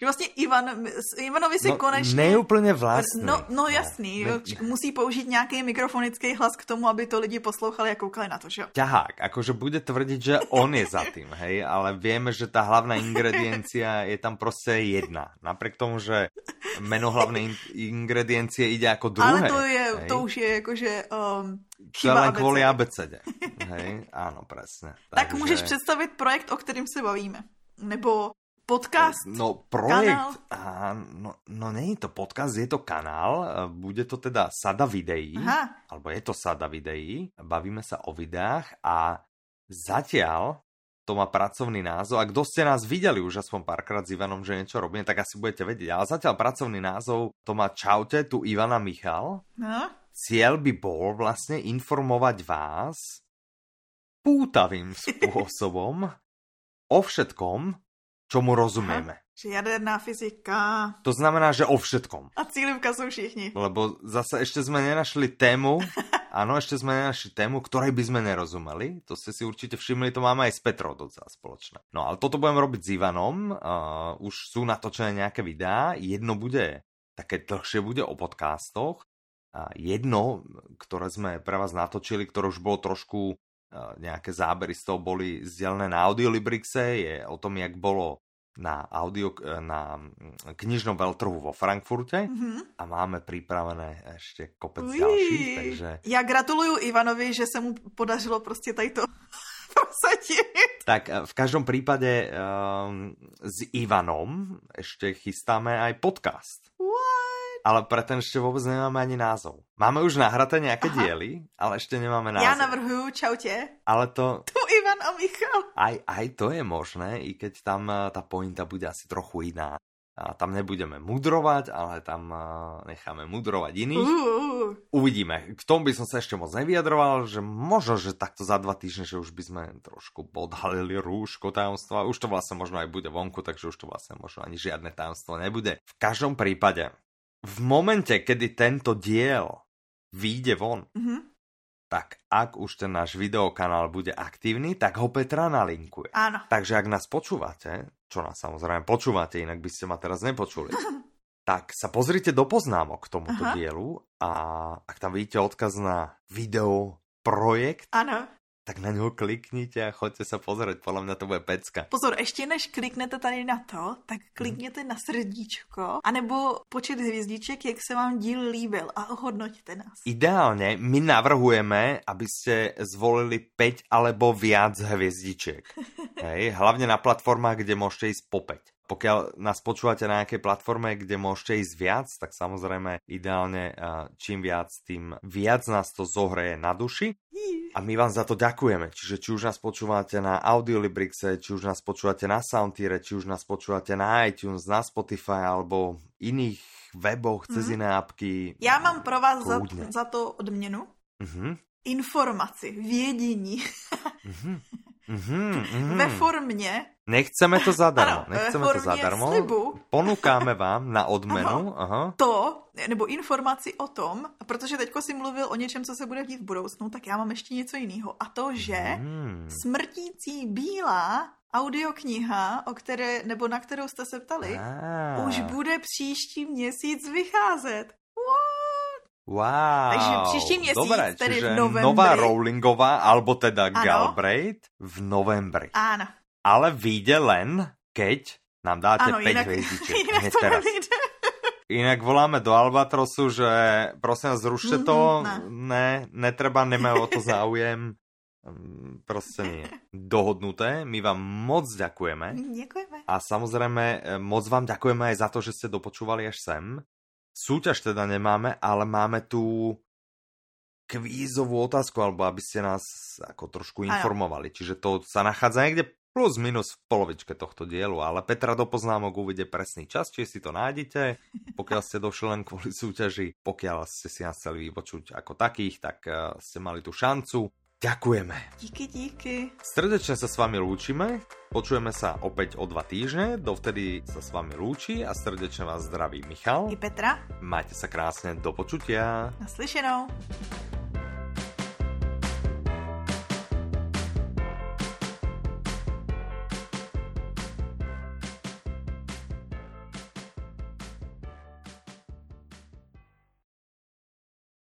Že vlastně Ivan, Ivanovi si no, konečně... Neúplně vlastní. No, no jasný, ne, ne. musí použít nějaký mikrofonický hlas k tomu, aby to lidi poslouchali a koukali na to, že jo? Ťahák, akože bude tvrdit, že on je za tým, hej, ale víme, že ta hlavná ingrediencia je tam prostě jedna. Napriek tomu, že meno hlavné ingrediencie ide jako druhé. Ale to, je, hej. to už je jakože um, chyba len kvůli abecede. Hej, ano, přesně. Tak Takže... můžeš představit projekt, o kterým se bavíme. Nebo podcast? No projekt, a, no, no není to podcast, je to kanál, bude to teda sada videí, Aha. alebo je to sada videí, bavíme sa o videách a zatiaľ to má pracovný názov. A kdo ste nás videli už aspoň párkrát s Ivanom, že niečo robíme, tak asi budete vedieť. Ale zatiaľ pracovný názov to má Čaute, tu Ivana Michal. No. Cieľ by bol vlastne informovať vás pútavým spôsobom o všetkom, čomu rozumieme. Aha, že jaderná fyzika. To znamená, že o všetkom. A cílivka jsou všichni. Lebo zase ešte sme nenašli tému, áno, ešte sme nenašli tému, ktorej by sme nerozumeli. To ste si určite všimli, to máme aj s Petrou docela spoločné. No ale toto budeme robiť s Ivanom. Uh, už sú natočené nejaké videá. Jedno bude také dlhšie bude o podcastoch. A jedno, ktoré sme pre vás natočili, ktoré už bolo trošku nejaké zábery z toho boli zdelené na Audiolibrixe, je o tom, jak bolo na, audio, na knižnom veľtrhu vo Frankfurte mm -hmm. a máme připravené ještě kopec Ují. ďalších, takže... Já gratuluju Ivanovi, že se mu podařilo prostě tady to prosadit. Tak eh, v každom prípade um, s Ivanom ešte chystáme aj podcast. What? Ale pre ten ešte vôbec nemáme ani názov. Máme už nahraté nejaké Aha. diely, ale ešte nemáme názov. Ja navrhuju čaute. Ale to... Tu Ivan a Michal. Aj, aj to je možné, i keď tam eh, tá pointa bude asi trochu iná. A tam nebudeme mudrovať, ale tam necháme mudrovať iných. Uh, Uvidíme. K tomu by som sa ešte moc nevyjadroval, že možno, že takto za dva týždne, že už by sme trošku podhalili rúško tajomstva. Už to vlastne možno aj bude vonku, takže už to vlastne možno ani žiadne tajomstvo nebude. V každom prípade, v momente, kedy tento diel vyjde von, -huh tak ak už ten náš videokanál bude aktívny, tak ho Petra nalinkuje. Áno. Takže ak nás počúvate, čo nás samozrejme počúvate, inak by ste ma teraz nepočuli, tak sa pozrite do poznámok k tomuto Aha. dielu a ak tam vidíte odkaz na video projekt, ano tak na něho kliknite a choďte se pozrieť, podle mě to bude pecka. Pozor, ještě než kliknete tady na to, tak klikněte na srdíčko, anebo počet hvězdiček, jak se vám díl líbil a ohodnoťte nás. Ideálně my navrhujeme, abyste zvolili 5 alebo viac hvězdiček. Hej, hlavně na platformách, kde můžete jít po 5 pokiaľ nás počúvate na nejakej platforme, kde môžete ísť viac, tak samozrejme ideálne čím viac, tým viac nás to zohreje na duši. A my vám za to ďakujeme. Čiže či už nás počúvate na Audiolibrixe, či už nás počúvate na Soundtire, či už nás počúvate na iTunes, na Spotify alebo iných weboch cez mm-hmm. iné apky. Já mám pro vás za, za to odměnu. Mm-hmm. Informaci, vědění. mm-hmm. Mm-hmm, mm-hmm. Ve formě Nechceme to zadarmo. Ano, nechceme to zadarmo. Slibu. Ponukáme vám na odmenu. Aha, aha. To, nebo informaci o tom, protože teďko si mluvil o něčem, co se bude dít v budoucnu, tak já mám ještě něco jiného. A to, že hmm. smrtící bílá audiokniha, o které, nebo na kterou jste se ptali, ah. už bude příští měsíc vycházet. Wow. Takže příští měsíc, Dobre, tedy v novembri. nová Rowlingová, albo teda ano. Galbraith v novembri. Ano ale vyjde len, keď nám dáte ano, 5 inak, hviezdičiek. Inak, teraz. inak voláme do Albatrosu, že prosím vás, zrušte to, mm-hmm, ne. ne, netreba, nemajú o to záujem. Mm, proste nie. Dohodnuté. My vám moc ďakujeme. Ďakujeme. A samozrejme, e, moc vám ďakujeme aj za to, že ste dopočúvali až sem. Súťaž teda nemáme, ale máme tu kvízovú otázku, alebo aby ste nás ako trošku informovali. Čiže to sa nachádza niekde plus minus v polovičke tohto dielu, ale Petra do poznámok uvidie presný čas, či si to nájdete, pokiaľ ste došli len kvôli súťaži, pokiaľ ste si nás chceli vypočuť ako takých, tak uh, ste mali tú šancu. Ďakujeme. Díky, díky. Srdečne sa s vami lúčime, počujeme sa opäť o dva týždne, dovtedy sa s vami lúči a srdečne vás zdraví Michal. I Petra. Majte sa krásne, do počutia. Naslyšenou.